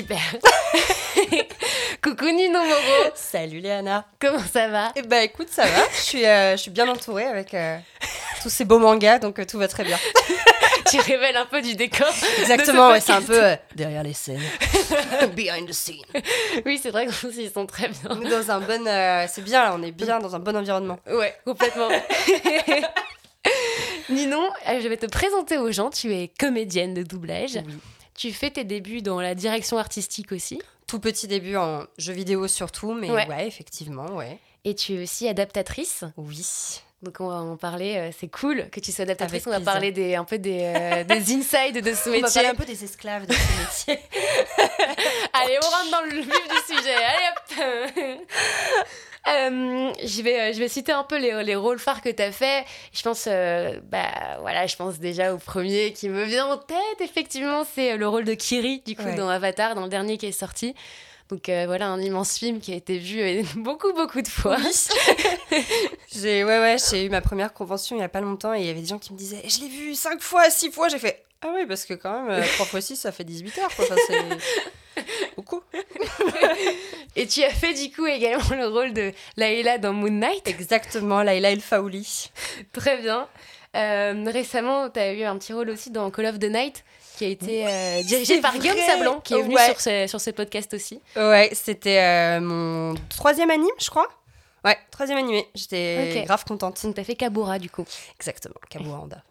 Super. Coucou Nino Moreau. Salut Léana. Comment ça va? Eh ben écoute, ça va. Je suis, euh, je suis bien entourée avec euh, tous ces beaux mangas, donc euh, tout va très bien. tu révèles un peu du décor. Exactement, ouais, c'est un peu derrière les scènes. Behind the scene. Oui, c'est vrai qu'ils sont très bien. On est dans un bon. c'est bien là, on est bien dans un bon environnement. Ouais, complètement. Ninon, je vais te présenter aux gens. Tu es comédienne de doublage. Oui. Tu fais tes débuts dans la direction artistique aussi. Tout petit début en jeu vidéo surtout, mais Ouais. ouais, effectivement, ouais. Et tu es aussi adaptatrice. Oui. Donc on va en parler. euh, C'est cool que tu sois adaptatrice. Avec on va plaisir. parler des, un peu des, euh, des insides de ce On va métier. parler un peu des esclaves de ce métier. Allez, on rentre dans le vif du sujet. Allez hop Euh, je, vais, euh, je vais citer un peu les, les rôles phares que tu as fait. Je pense, euh, bah voilà, je pense déjà au premier qui me vient en tête, effectivement, c'est le rôle de Kiri, du coup, Ouais. dans Avatar, dans le dernier qui est sorti. Donc euh, voilà, un immense film qui a été vu beaucoup, beaucoup de fois. j'ai ouais ouais, j'ai eu ma première convention il y a pas longtemps et il y avait des gens qui me disaient "Je l'ai vu 5 fois, 6 fois." J'ai fait "Ah oui, parce que quand même 3 fois 6 ça fait 18 heures quoi, Enfin, beaucoup." Et tu as fait du coup également le rôle de Layla dans Moon Knight. Exactement, Laila El Faouli. Très bien. Euh, récemment, tu as eu un petit rôle aussi dans Call of the Night, qui a été euh, dirigé par Guillaume. Sablon, qui est venu Ouais. sur, ce, sur ce podcast aussi. Ouais, c'était euh, mon troisième anime, je crois. Ouais, troisième animé. J'étais Ok. grave contente. Donc, tu as fait Kabura, du coup. Exactement, Kabuhanda.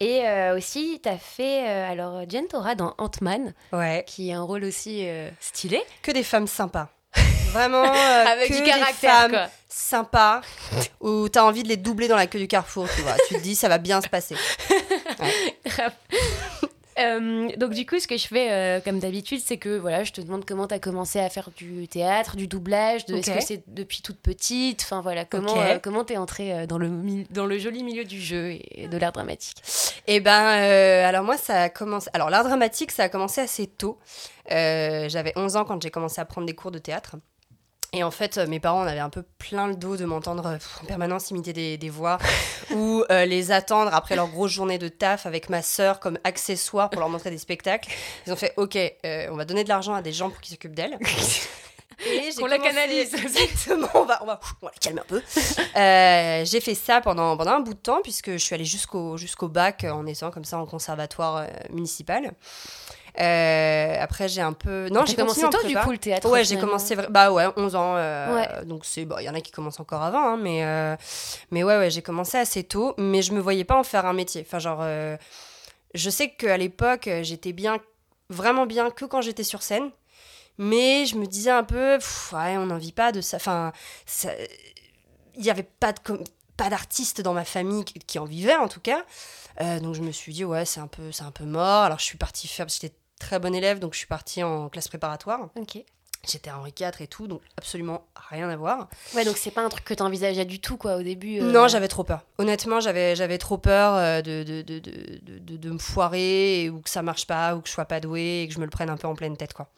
Et euh, aussi, tu as fait euh, alors Jen Tora dans Ant-Man, Ouais, qui est un rôle aussi euh, stylé. que des femmes sympas. Vraiment Avec que du des femmes quoi. sympas où t'as envie de les doubler dans la queue du carrefour, tu vois. tu te dis ça va bien se passer. Grave. Euh, donc du coup, ce que je fais euh, comme d'habitude, c'est que voilà, je te demande comment tu as commencé à faire du théâtre, du doublage, de, est-ce que c'est depuis toute petite, enfin voilà, comment Ok. euh, comment t'es entrée euh, dans le dans le joli milieu du jeu et de l'art dramatique? Eh ben, alors moi, ça a commencé. Alors, l'art dramatique, ça a commencé assez tôt. J'avais 11 ans quand j'ai commencé à prendre des cours de théâtre. Et en fait, euh, mes parents en avaient un peu plein le dos de m'entendre euh, en permanence imiter des, des voix ou euh, les attendre après leur grosse journée de taf avec ma sœur comme accessoire pour leur montrer des spectacles. Ils ont fait OK, euh, on va donner de l'argent à des gens pour qu'ils s'occupent d'elle. Et Qu'on la canalise. Exactement, on va, on, va, on va la calmer un peu. Euh, j'ai fait ça pendant, pendant un bout de temps, puisque je suis allée jusqu'au jusqu'au bac en étant comme ça en conservatoire municipal. Euh, après, j'ai un peu. Non, j'ai commencé commencé en tôt du coup le théâtre. Ouais, j'ai commencé. Bah ouais, 11 ans. euh, Ouais. Donc, c'est. bah, Il y en a qui commencent encore avant, hein, mais, euh, mais ouais, ouais, j'ai commencé assez tôt, mais je me voyais pas en faire un métier. Enfin, genre. Je sais qu'à l'époque, j'étais bien. Vraiment bien que quand j'étais sur scène. Mais je me disais un peu, pff, ouais, on n'en vit pas de ça. Enfin, ça- il n'y avait pas de pas d'artistes dans ma famille qui, en vivaient en tout cas. Euh, donc je me suis dit, ouais, c'est un peu, c'est un peu mort. Alors je suis partie faire, parce que j'étais très bonne élève, donc je suis partie en classe préparatoire. Ok. J'étais à Henri IV et tout, donc absolument rien à voir. Ouais, donc c'est pas un truc que t'envisageais du tout quoi au début. euh, Non, j'avais trop peur. Honnêtement, j'avais, j'avais trop peur euh, de, de, de, de, de, me foirer, ou que ça marche pas, ou que je sois pas douée, et que je me le prenne un peu en pleine tête, quoi.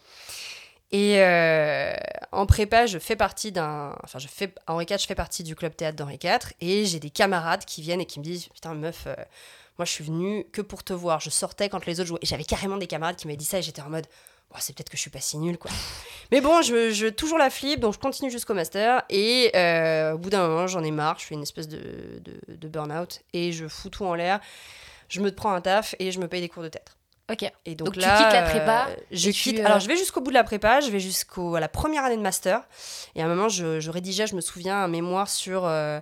Et euh, en prépa, je fais partie d'un. Enfin, je fais, Henri IV, je fais partie du club théâtre d'Henri IV, et j'ai des camarades qui viennent et qui me disent Putain, meuf, euh, moi je suis venue que pour te voir. Je sortais quand les autres jouaient. Et j'avais carrément des camarades qui m'avaient dit ça, et j'étais en mode Bon, c'est peut-être que je suis pas si nulle, quoi. Mais bon, je, je toujours la flip, donc je continue jusqu'au master. Et euh, au bout d'un moment, j'en ai marre. Je fais une espèce de, de, de burn-out et je fous tout en l'air. Je me prends un taf et je me paye des cours de théâtre. Ok. Et donc, Donc tu là, quittes la prépa euh, je et tu, quitte. euh, Alors je vais jusqu'au bout de la prépa, je vais jusqu'à la première année de master. Et à un moment, je, je rédigeais, je me souviens, un mémoire sur euh,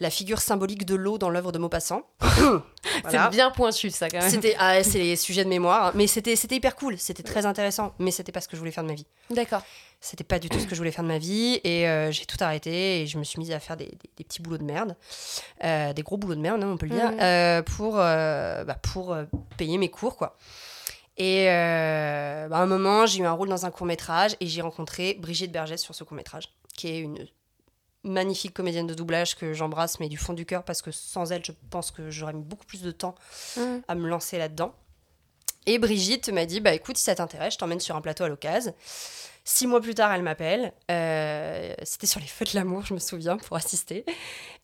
la figure symbolique de l'eau dans l'œuvre de Maupassant. Voilà. C'est bien pointu ça quand même. C'était ah, c'est les sujets de mémoire, hein. mais c'était c'était hyper cool, c'était très intéressant, mais c'était pas ce que je voulais faire de ma vie. D'accord. C'était pas du tout ce que je voulais faire de ma vie et euh, j'ai tout arrêté et je me suis mise à faire des, des- des petits boulots de merde, des gros boulots de merde, hein, on peut le dire, euh, pour, bah, pour payer mes cours quoi. Et euh, bah, à un moment, j'ai eu un rôle dans un court métrage et j'ai rencontré Brigitte Bergès sur ce court métrage, qui est une magnifique comédienne de doublage que j'embrasse, mais du fond du cœur, parce que sans elle, je pense que j'aurais mis beaucoup plus de temps Mhm. à me lancer là-dedans. Et Brigitte m'a dit, bah écoute, si ça t'intéresse, je t'emmène sur un plateau à l'occasion. Six mois plus tard, elle m'appelle. Euh, C'était sur les Feux de l'amour, je me souviens, pour assister.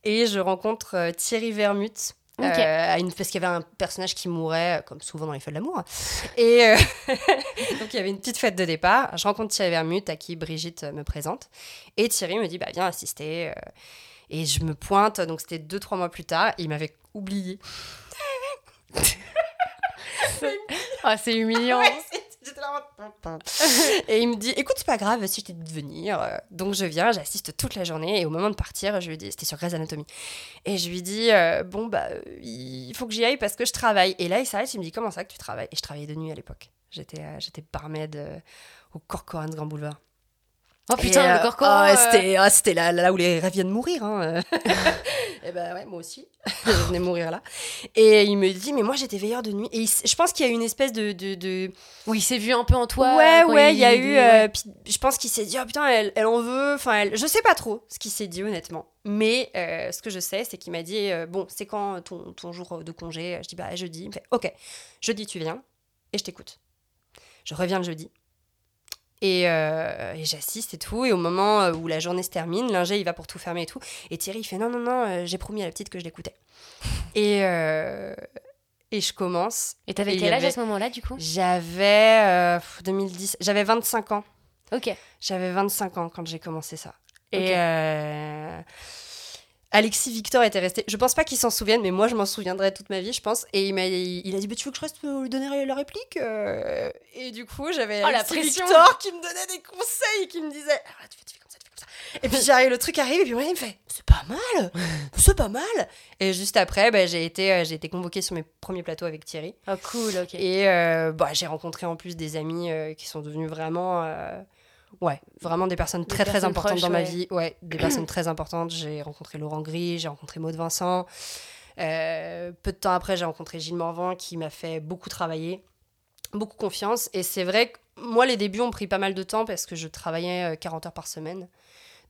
Et je rencontre euh, Thierry Vermut, Euh, Ok. à une, parce qu'il y avait un personnage qui mourait, euh, comme souvent dans les feux de l'amour. Et euh, donc il y avait une petite fête de départ. Je rencontre Thierry Vermut, à qui Brigitte me présente. Et Thierry me dit bah, Viens assister. Et je me pointe, donc c'était deux, trois mois plus tard. Il m'avait oublié. C'est humiliant. Ouais, c'est- j'étais là en- Et il me dit écoute, c'est pas grave si je t'ai dit de venir. Euh, Donc je viens, j'assiste toute la journée. Et au moment de partir, je lui dis c'était sur Grey's Anatomy. Et je lui dis euh, bon, bah, il faut que j'y aille parce que je travaille. Et là, il s'arrête, il me dit comment ça que tu travailles? Et je travaillais de nuit à l'époque. J'étais euh, j'étais barmaid euh, au Corcoran Grand Boulevard. Oh putain, Et, le euh, corco. euh, C'était là, là où les rêves viennent mourir. Hein. et ben ouais, moi aussi. je venais mourir là. Et il me dit, mais moi j'étais veilleur de nuit. Et il je pense qu'il y a eu une espèce de. de, de... Oui, il s'est vu un peu en toi. ouais, ouais, il y a eu. euh, je pense qu'il s'est dit, oh putain, elle, elle en veut. Enfin, elle... je sais pas trop ce qu'il s'est dit, honnêtement. Mais euh, ce que je sais, c'est qu'il m'a dit, euh, bon, c'est quand ton, ton jour de congé? Je dis, bah, jeudi. Il me fait, ok, jeudi tu viens et je t'écoute. Je reviens le jeudi. Et, euh, et j'assiste et tout. Et au moment euh, où la journée se termine, l'ingé, il va pour tout fermer et tout. Et Thierry, il fait non, non, non, euh, j'ai promis à la petite que je l'écoutais. Et, euh, et je commence. Et t'avais quel âge à ce moment-là, du coup? J'avais euh, pff, 2010, j'avais 25 ans. Ok. J'avais 25 ans quand j'ai commencé ça. Et Alexis Victor était resté. Je pense pas qu'il s'en souvienne, mais moi je m'en souviendrai toute ma vie, je pense. Et il m'a, il a dit, bah, tu veux que je reste pour lui donner la réplique Euh, Et du coup, j'avais Oh, Alexis. Victor qui me donnait des conseils, qui me disait, ah, tu, fais, tu fais comme ça, tu fais comme ça. Et puis j'arrive, le truc arrive, et puis moi, il me fait, c'est pas mal, c'est pas mal. Et juste après, bah, j'ai été, euh, j'ai été convoquée sur mes premiers plateaux avec Thierry. Oh, cool, ok. Et euh, bah, j'ai rencontré en plus des amis qui sont devenus vraiment, ouais, vraiment des personnes Des très très importantes proches, dans ma ouais. vie. Ouais, des personnes très importantes. J'ai rencontré Laurent Gris, j'ai rencontré Maud Vincent. Euh, peu de temps après, j'ai rencontré Gilles Morvan qui m'a fait beaucoup travailler, beaucoup confiance. Et c'est vrai que moi, les débuts ont pris pas mal de temps parce que je travaillais euh, 40 heures par semaine.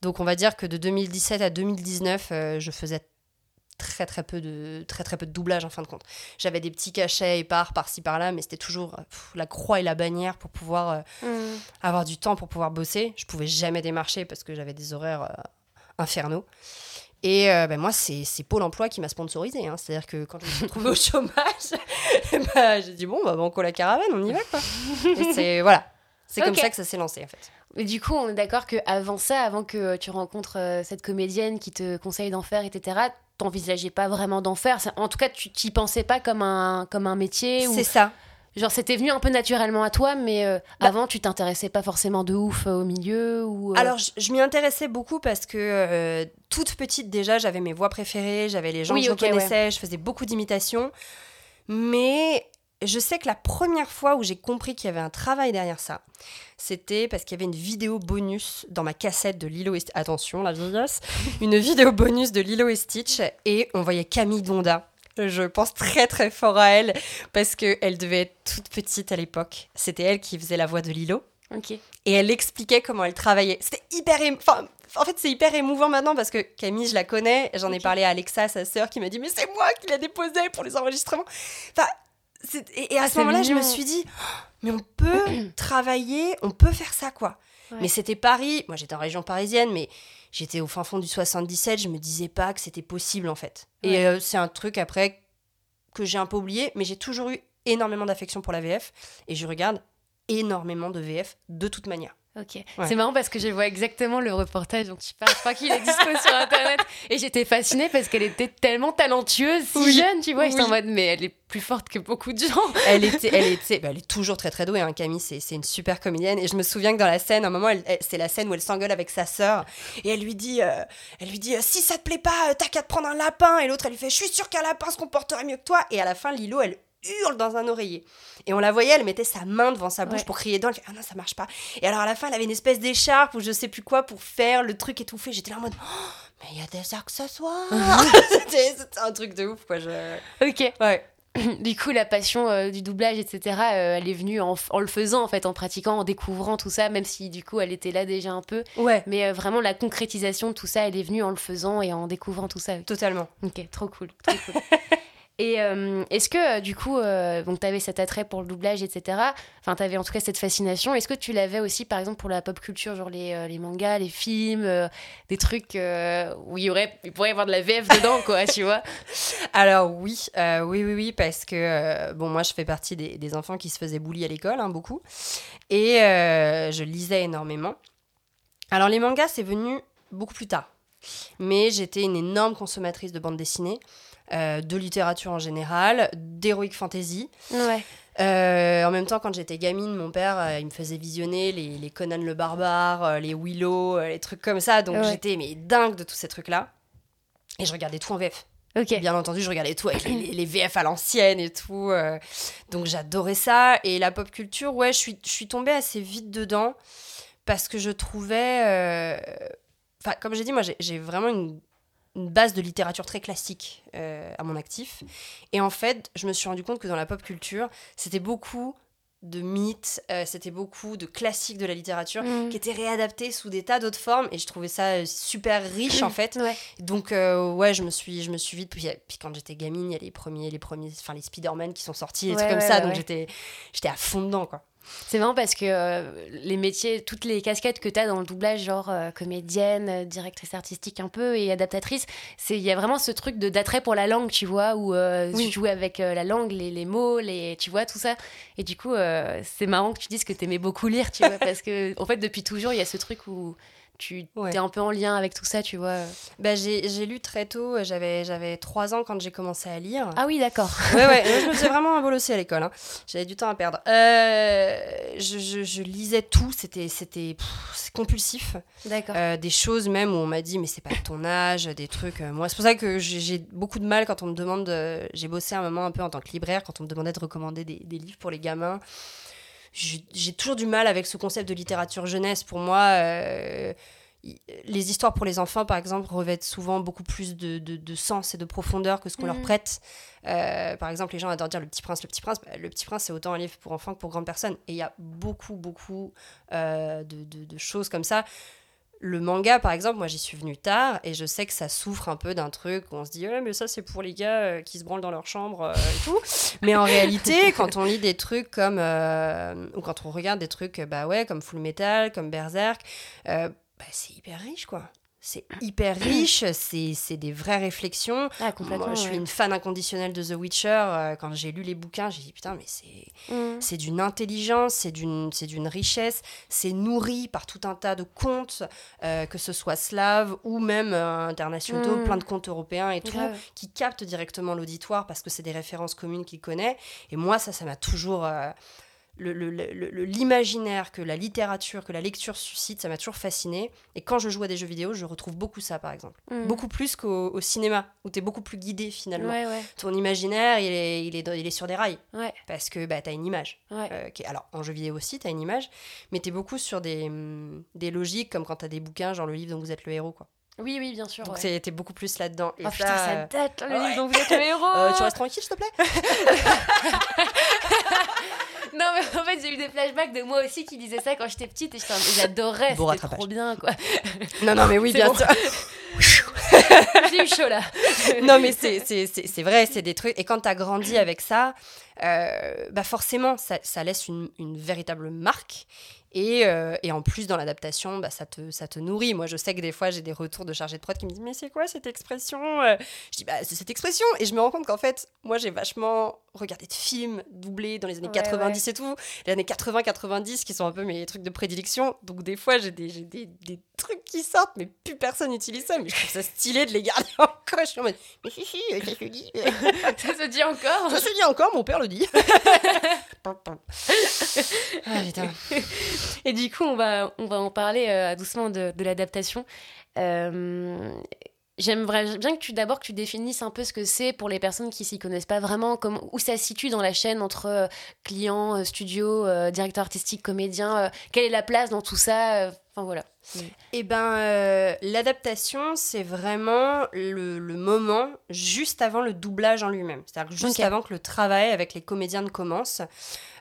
Donc on va dire que de 2017 à 2019, euh, je faisais très très peu de très très peu de doublage en fin de compte. J'avais des petits cachets épars par-ci par-là, mais c'était toujours euh, pff, la croix et la bannière pour pouvoir euh, Hmm. avoir du temps pour pouvoir bosser. Je pouvais jamais démarcher parce que j'avais des horaires euh, infernaux. Et euh, ben moi, c'est Pôle emploi qui m'a sponsorisé. hein. C'est-à-dire que quand je me suis retrouvée au chômage, bah, j'ai dit bon, bah, banco la caravane, on y va quoi. Et c'est voilà. C'est comme ça que ça s'est lancé en fait. Mais du coup, on est d'accord que avant ça, avant que tu rencontres cette comédienne qui te conseille d'en faire, etc., t'envisageais pas vraiment d'en faire. En tout cas, tu t'y pensais pas comme un, comme un métier. Ou... C'est ça. Genre, c'était venu un peu naturellement à toi, mais euh, Bah- avant, tu t'intéressais pas forcément de ouf euh, au milieu ou, euh, Alors, je, je m'y intéressais beaucoup parce que toute petite déjà, j'avais mes voix préférées, j'avais les gens Oui, que je connaissais, je faisais beaucoup d'imitations. Mais je sais que la première fois où j'ai compris qu'il y avait un travail derrière ça, c'était parce qu'il y avait une vidéo bonus dans ma cassette de Lilo et Stitch. Attention, la vieillesse. une vidéo bonus de Lilo et Stitch et on voyait Camille Donda. Je pense très très fort à elle parce qu'elle devait être toute petite à l'époque. C'était elle qui faisait la voix de Lilo Ok. et elle expliquait comment elle travaillait. C'était hyper émo- enfin en fait c'est hyper émouvant maintenant parce que Camille je la connais, j'en ai parlé à Alexa sa sœur qui m'a dit mais c'est moi qui l'ai déposée pour les enregistrements. Enfin et, et à Ah, ce moment-là je me suis dit Oh, mais on peut travailler, on peut faire ça quoi. Ouais. Mais c'était Paris, moi j'étais en région parisienne mais j'étais au fin fond du 77, je me disais pas que c'était possible en fait. Ouais. Et euh, c'est un truc après que j'ai un peu oublié mais j'ai toujours eu énormément d'affection pour la VF et je regarde énormément de VF de toute manière. Ok. Ouais. C'est marrant parce que je vois exactement le reportage dont tu parles. Je crois qu'il est dispo sur internet. Et j'étais fascinée parce qu'elle était tellement talentueuse, si Oui. jeune, tu vois. Et J'étais en Oui. mode, mais elle est plus forte que beaucoup de gens. Elle était, elle était, bah, elle est toujours très très douée. Hein, Camille, c'est, c'est une super comédienne. Et je me souviens que dans la scène, à un moment, c'est la scène où elle s'engueule avec sa sœur et elle lui dit, euh, elle lui dit, euh, si ça te plaît pas, euh, t'as qu'à te prendre un lapin. Et l'autre, elle lui fait, je suis sûre qu'un lapin se comporterait mieux que toi. Et à la fin, Lilo, elle hurle dans un oreiller. Et on la voyait, elle mettait sa main devant sa bouche Ouais. pour crier dedans. Elle fait, ah non, ça marche pas. Et alors à la fin, elle avait une espèce d'écharpe ou je sais plus quoi pour faire le truc étouffé. J'étais là en mode, Oh, mais il y a des accessoires. c'était, c'était un truc de ouf, quoi. Je... Ok. Ouais. Du coup, la passion euh, du doublage, etc., euh, elle est venue en, en le faisant, en fait, en pratiquant, en découvrant tout ça, même si du coup, elle était là déjà un peu. Ouais. Mais euh, vraiment, la concrétisation de tout ça, elle est venue en le faisant et en découvrant tout ça. Totalement. Ok, trop cool, trop cool. Et euh, est-ce que, euh, du coup, euh, donc tu avais cet attrait pour le doublage, etc. Enfin, tu avais en tout cas cette fascination. Est-ce que tu l'avais aussi, par exemple, pour la pop culture, genre les, les mangas, les films, des trucs où il, pourrait y avoir de la VF dedans, quoi, tu vois? Alors, oui, oui, oui, oui, parce que, bon, moi, je fais partie des, enfants qui se faisaient bully à l'école, hein, beaucoup. Et je lisais énormément. Alors, les mangas, c'est venu beaucoup plus tard. Mais j'étais une énorme consommatrice de bandes dessinées. Euh, de littérature en général, d'heroic fantasy. Euh, en même temps, quand j'étais gamine, mon père, euh, il me faisait visionner les, Conan le Barbare, les Willow, les trucs comme ça. Donc j'étais mais dingue de tous ces trucs-là. Et je regardais tout en VF. Bien entendu, je regardais tout avec les, VF à l'ancienne et tout. donc j'adorais ça. Et la pop culture, ouais, je suis, je suis tombée assez vite dedans parce que je trouvais... Enfin, comme j'ai dit, moi, j'ai vraiment une une base de littérature très classique euh, à mon actif. Et en fait, je me suis rendu compte que dans la pop culture, c'était beaucoup de mythes, euh, c'était beaucoup de classiques de la littérature mm. qui étaient réadaptés sous des tas d'autres formes et je trouvais ça euh, super riche en fait. Donc ouais, je me suis je me suis vite puis, puis quand j'étais gamine, il y a les premiers les premiers enfin les Spider-Man qui sont sortis et tout comme ça donc j'étais j'étais à fond dedans quoi. C'est marrant parce que euh, les métiers, toutes les casquettes que tu as dans le doublage, genre euh, comédienne, euh, directrice artistique un peu et adaptatrice, il y a vraiment ce truc d'attrait pour la langue, tu vois, où tu joues avec la langue, les, les, mots, les, tu vois, tout ça. Et du coup, c'est marrant que tu dises que tu aimais beaucoup lire, tu vois, parce que en fait, depuis toujours, il y a ce truc où tu es un peu en lien avec tout ça, tu vois bah, J'ai lu très tôt, j'avais, j'avais 3 ans quand j'ai commencé à lire. Ah oui, d'accord. ouais, ouais, je me faisais vraiment bolosser à l'école. Hein. J'avais du temps à perdre. Euh, je, je, je, lisais tout, c'était, compulsif. D'accord. Euh, des choses même où on m'a dit, mais c'est pas ton âge, des trucs. Euh, moi, c'est pour ça que j'ai beaucoup de mal quand on me demande. j'ai bossé un moment un peu en tant que libraire, quand on me demandait de recommander des, des livres pour les gamins j'ai toujours du mal avec ce concept de littérature jeunesse. Pour moi, euh, les histoires pour les enfants, par exemple, revêtent souvent beaucoup plus de, de, sens et de profondeur que ce qu'on leur mhm. prête. Euh, par exemple, les gens adorent dire Le Petit Prince, Le Petit Prince. Bah, le Petit Prince, c'est autant un livre pour enfants que pour grandes personnes. Et il y a beaucoup, beaucoup euh, de, choses comme ça le manga, par exemple, moi j'y suis venue tard et je sais que ça souffre un peu d'un truc où on se dit ouais, mais ça c'est pour les gars euh, qui se branlent dans leur chambre euh, et tout. mais en réalité, quand on lit des trucs comme euh, ou quand on regarde des trucs bah ouais comme Full Metal, comme Berserk, bah, c'est hyper riche quoi c'est hyper riche, c'est des vraies réflexions. Ah, complètement, Moi, je suis une fan inconditionnelle de The Witcher. Euh, quand j'ai lu les bouquins, j'ai dit putain, mais c'est mm. c'est d'une intelligence, c'est d'une richesse, c'est nourri par tout un tas de contes, euh, que ce soit slaves ou même euh, internationaux, mm. plein de contes européens et tout, qui captent directement l'auditoire parce que c'est des références communes qu'il connaît. Et moi, ça, ça m'a toujours l'imaginaire que la littérature, que la lecture suscite, ça m'a toujours fasciné. Et quand je joue à des jeux vidéo, je retrouve beaucoup ça, par exemple. Mm. Beaucoup plus qu'au cinéma, où tu es beaucoup plus guidé finalement. Ton imaginaire, il est, il, est, il est sur des rails. Parce que bah, tu as une image. Euh, alors, en jeu vidéo aussi, tu as une image, mais tu es beaucoup sur des, mm, des logiques, comme quand tu as des bouquins, genre le livre dont vous êtes le héros. quoi. Oui, oui, bien sûr. Donc c'était beaucoup plus là-dedans. oh putain, ça date, le livre dont vous êtes le héros. Euh, tu restes tranquille, s'il te plaît? non, mais en fait, j'ai eu des flashbacks de moi aussi qui disaient ça quand j'étais petite et j'adorais. c'était trop bien, quoi. Non, non, mais oui, bien sûr. j'ai eu chaud là. non, mais c'est vrai, c'est des trucs. Et quand t'as grandi avec ça, euh, bah forcément, ça, ça laisse une, une, véritable marque. Et, euh, et, en plus, dans l'adaptation, bah, ça, te, ça te nourrit. Moi, je sais que des fois, j'ai des retours de chargés de prod qui me disent Mais c'est quoi cette expression euh? Je dis Bah, c'est cette expression. Et je me rends compte qu'en fait, moi, j'ai vachement regardé de films doublés dans les années 90 et tout. Les années 80-90 qui sont un peu mes trucs de prédilection. Donc, des fois, j'ai des, des, des, trucs qui sortent, mais plus personne n'utilise ça. Mais je trouve ça stylé de les garder encore. Je suis en mode Mais si, si, ça se dit. ça se dit encore? Ça se dit encore, mon père le dit. ah, putain. Et du coup, on va, on va en parler euh, doucement de, l'adaptation. Euh, J'aimerais bien que tu d'abord que tu définisses un peu ce que c'est pour les personnes qui s'y connaissent pas vraiment, comme, où ça se situe dans la chaîne entre euh, client, euh, studio, directeur artistique, comédien. quelle est la place dans tout ça Enfin voilà. Eh ben, l'adaptation, c'est vraiment le, le, moment juste avant le doublage en lui-même. C'est-à-dire juste avant que le travail avec les comédiens ne commence.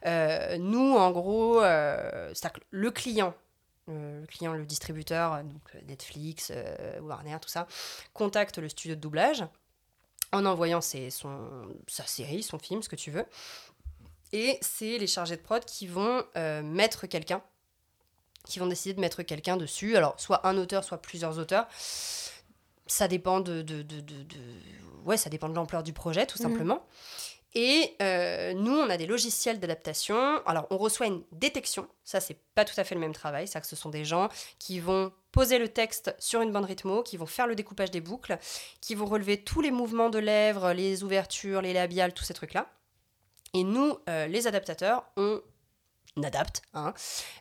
Euh, nous, en gros, euh, c'est-à-dire le client, euh, le client, le distributeur, donc Netflix, Warner, tout ça, contacte le studio de doublage en envoyant ses, son, sa série, son film, ce que tu veux. Et c'est les chargés de prod qui vont euh, mettre quelqu'un, qui vont décider de mettre quelqu'un dessus. Alors, soit un auteur, soit plusieurs auteurs. Ça dépend de, de, de, de- de- ouais, ça dépend de l'ampleur du projet, tout Mhm. simplement. Et euh, nous, on a des logiciels d'adaptation. Alors, on reçoit une détection. Ça, c'est pas tout à fait le même travail. C'est-à-dire que ce sont des gens qui vont poser le texte sur une bande rythmo, qui vont faire le découpage des boucles, qui vont relever tous les mouvements de lèvres, les ouvertures, les labiales, tous ces trucs-là. Et nous, euh, les adaptateurs, on adapte. hein.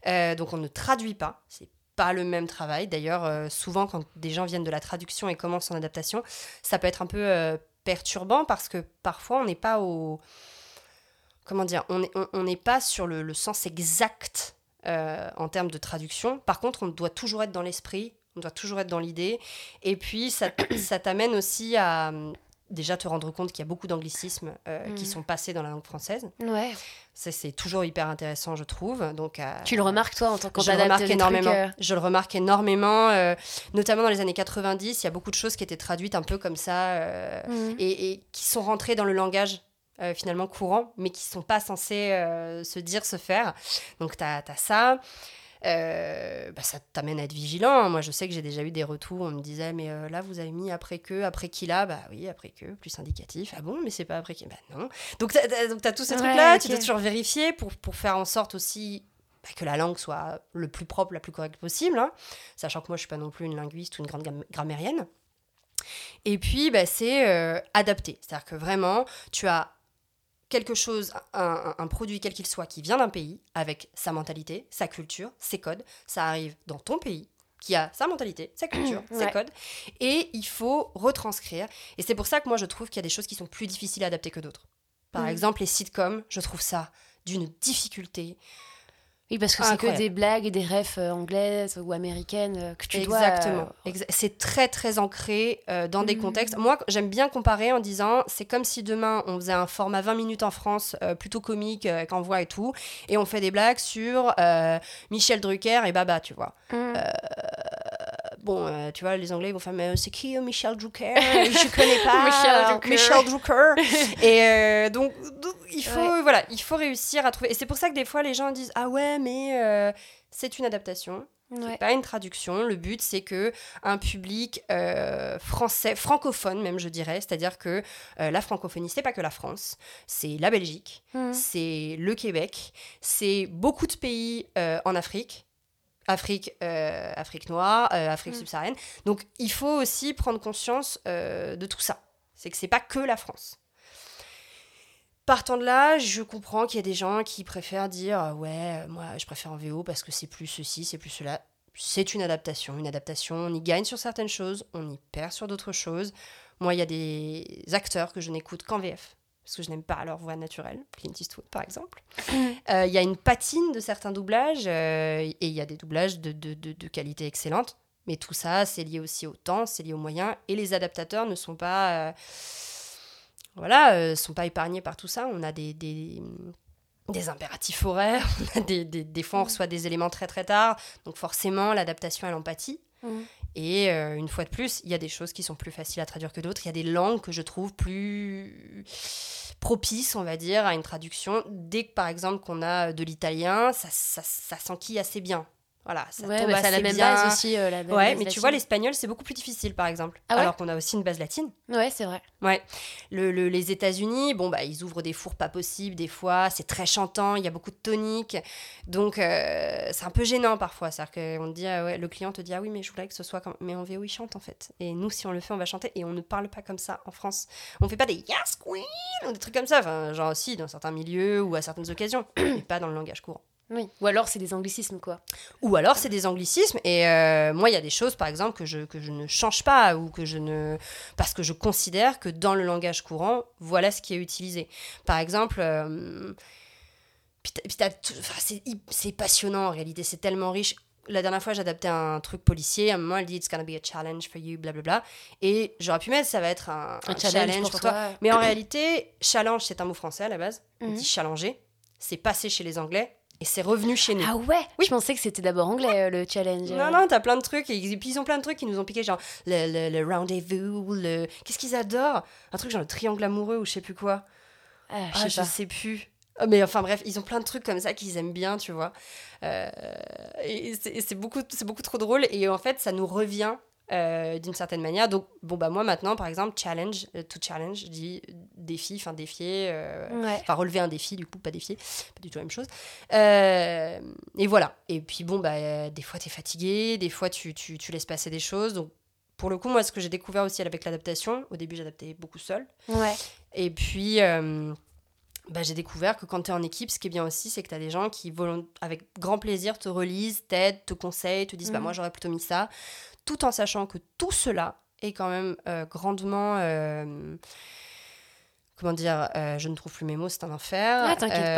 Euh, donc, on ne traduit pas. C'est pas le même travail. D'ailleurs, souvent, quand des gens viennent de la traduction et commencent en adaptation, ça peut être un peu perturbant parce que parfois, on n'est pas au. Comment dire On n'est pas sur le, sens exact euh, en termes de traduction. Par contre, on doit toujours être dans l'esprit, on doit toujours être dans l'idée. Et puis, ça, t'amène aussi à déjà te rendre compte qu'il y a beaucoup d'anglicismes euh, qui Mhm. sont passés dans la langue française. Ouais. Ça, c'est toujours hyper intéressant, je trouve. Donc, euh, Tu le remarques, toi, en tant que je le remarque énormément. Je le remarque énormément, euh, notamment dans les années 90. Il y a beaucoup de choses qui étaient traduites un peu comme ça Mhm. et, et qui sont rentrées dans le langage finalement courant, mais qui sont pas censées euh, se dire, se faire. Donc, tu as, ça. Euh, bah, ça t'amène à être vigilant. Moi, je sais que j'ai déjà eu des retours. On me disait, mais euh, là, vous avez mis après que, après qui là Bah oui, après que, plus indicatif. Ah bon, mais c'est pas après qui Bah non. Donc, tu as, tous ces Ouais, trucs-là. Tu ok. dois toujours vérifier pour, pour faire en sorte aussi bah, que la langue soit le plus propre, la plus correcte possible. hein. Sachant que moi, je suis pas non plus une linguiste ou une grande gram- grammairienne. Et puis, bah, c'est euh, adapté. C'est-à-dire que vraiment, tu as quelque chose, un, produit quel qu'il soit, qui vient d'un pays, avec sa mentalité, sa culture, ses codes. Ça arrive dans ton pays, qui a sa mentalité, sa culture, ses codes. Et il faut retranscrire. Et c'est pour ça que moi, je trouve qu'il y a des choses qui sont plus difficiles à adapter que d'autres. Par Mhm. exemple, les sitcoms, je trouve ça d'une difficulté. Oui, parce que c'est que des blagues et des refs euh, anglaises ou américaines euh, que tu dois. Exactement. euh, c'est très très ancré dans des Mhm. contextes. Moi, j'aime bien comparer en disant, c'est comme si demain on faisait un format 20 minutes en France, plutôt comique, avec envoi et tout, et on fait des blagues sur euh, Michel Drucker et Baba, tu vois. mhm. Bon, euh, tu vois, les Anglais ils vont faire, mais euh, c'est qui euh, Michel Drucker? Je connais pas. Michel Drucker. Et donc, donc, il faut, voilà, il faut réussir à trouver. Et c'est pour ça que des fois les gens disent, ah ouais, mais c'est une adaptation. Ouais. C'est pas une traduction. Le but, c'est que un public euh, français, francophone même, je dirais, c'est-à-dire que euh, la francophonie, c'est pas que la France, c'est la Belgique, Mhm. c'est le Québec, c'est beaucoup de pays euh, en Afrique. Afrique, euh, Afrique noire, euh, Afrique Mm. subsaharienne. Donc, il faut aussi prendre conscience euh, de tout ça. C'est que c'est pas que la France. Partant de là, je comprends qu'il y a des gens qui préfèrent dire ouais, moi je préfère en VO parce que c'est plus ceci, c'est plus cela. C'est une adaptation. Une adaptation, on y gagne sur certaines choses, on y perd sur d'autres choses. Moi, il y a des acteurs que je n'écoute qu'en VF parce que je n'aime pas leur voix naturelle. Clint Eastwood, par exemple. Euh, Il y a une patine de certains doublages euh, et il y a des doublages de, de, de- de qualité excellente. Mais tout ça, c'est lié aussi au temps, c'est lié aux moyens. Et les adaptateurs ne sont pas, euh, voilà, euh, sont pas épargnés par tout ça. On a des, des, des impératifs horaires, on a des, des, des fois on reçoit des éléments très très tard. Donc forcément, l'adaptation, elle empathie. Mhm. Et euh, une fois de plus, il y a des choses qui sont plus faciles à traduire que d'autres. Il y a des langues que je trouve plus propices, on va dire, à une traduction. Dès que, par exemple, qu'on a de l'italien, ça, ça, ça s'enquille assez bien. Voilà, ça Ouais, tombe bah, la même bien. base aussi. euh, la même Ouais, base mais tu vois, l'espagnol, c'est beaucoup plus difficile, par exemple. Ah ouais alors qu'on a aussi une base latine. Ouais, c'est vrai. Ouais. Le, le- les États-Unis, bon, bah, ils ouvrent des fours pas possibles des fois. C'est très chantant, il y a beaucoup de toniques. Donc, euh, c'est un peu gênant parfois. C'est-à-dire qu'on dit, ah ouais, le client te dit, ah oui, mais je voudrais que ce soit comme. Mais en VO, il chante en fait. Et nous, si on le fait, on va chanter. Et on ne parle pas comme ça en France. On fait pas des Yes Queen ou des trucs comme ça. Enfin, genre aussi dans certains milieux ou à certaines occasions, mais pas dans le langage courant. Oui. Ou alors c'est des anglicismes, quoi. Ou alors c'est des anglicismes. Et euh, moi, il y a des choses, par exemple, que je, que je ne change pas ou que je ne. Parce que je considère que dans le langage courant, voilà ce qui est utilisé. Par exemple. euh, enfin, c'est passionnant en réalité, c'est tellement riche. La dernière fois, j'adaptais un truc policier. À un moment, elle dit It's gonna be a challenge for you, blablabla. Et j'aurais pu mettre Ça va être un, Un un challenge pour toi. Mais en réalité, challenge, c'est un mot français à la base. On Mhm. dit challenger. C'est passé chez les Anglais. Et c'est revenu chez nous. Ah ouais Je pensais que c'était d'abord anglais, euh, le challenge. Non, non, t'as plein de trucs. Et puis ils ont plein de trucs qui nous ont piqué, genre le, le, le rendez-vous, le. Qu'est-ce qu'ils adorent? Un truc genre le triangle amoureux ou je sais plus quoi. Ah, je Ah, sais je sais plus. Ah, Mais enfin bref, ils ont plein de trucs comme ça qu'ils aiment bien, tu vois. Euh, et c'est beaucoup, c'est beaucoup trop drôle. Et en fait, ça nous revient euh, d'une certaine manière. Donc, bon, bah moi maintenant, par exemple, challenge, euh, to challenge, je dis défi, enfin défier, euh, Ouais. enfin relever un défi, du coup, pas défier, pas du tout la même chose. Euh, et voilà. Et puis bon, bah des fois, t'es fatigué, des fois, tu, tu, tu laisses passer des choses. Donc, pour le coup, moi, ce que j'ai découvert aussi avec l'adaptation, au début, j'adaptais beaucoup seule. Ouais. Et puis, bah, j'ai découvert que quand tu es en équipe, ce qui est bien aussi, c'est que tu as des gens qui, avec grand plaisir, te relisent, t'aident, te conseillent, te disent bah, Mhm. Moi, j'aurais plutôt mis ça, tout en sachant que tout cela est quand même euh, grandement. euh, Comment dire, euh, je ne trouve plus mes mots, c'est un enfer. Ah, t'inquiète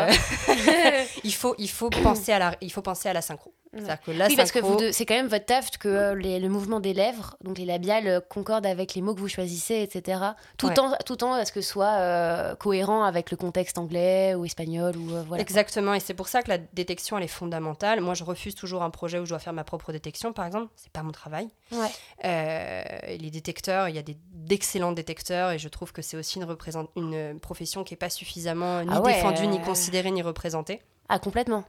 pas. il faut, il faut penser à la, il faut penser à la synchro. C'est-à-dire que la oui, parce que c'est quand même votre taf que euh, les- le mouvement des lèvres, donc les labiales, euh, concordent avec les mots que vous choisissez, etc. Tout Ouais. en tout en à ce que ce soit euh, cohérent avec le contexte anglais ou espagnol ou euh, voilà. Exactement, et c'est pour ça que la détection, elle est fondamentale. Moi, je refuse toujours un projet où je dois faire ma propre détection, par exemple. C'est pas mon travail. Ouais. Les détecteurs, il y a des- d'excellents détecteurs, et je trouve que c'est aussi une, représent- une profession qui est pas suffisamment ni Ah ouais, défendue, ni considérée, ni représentée. Ah complètement.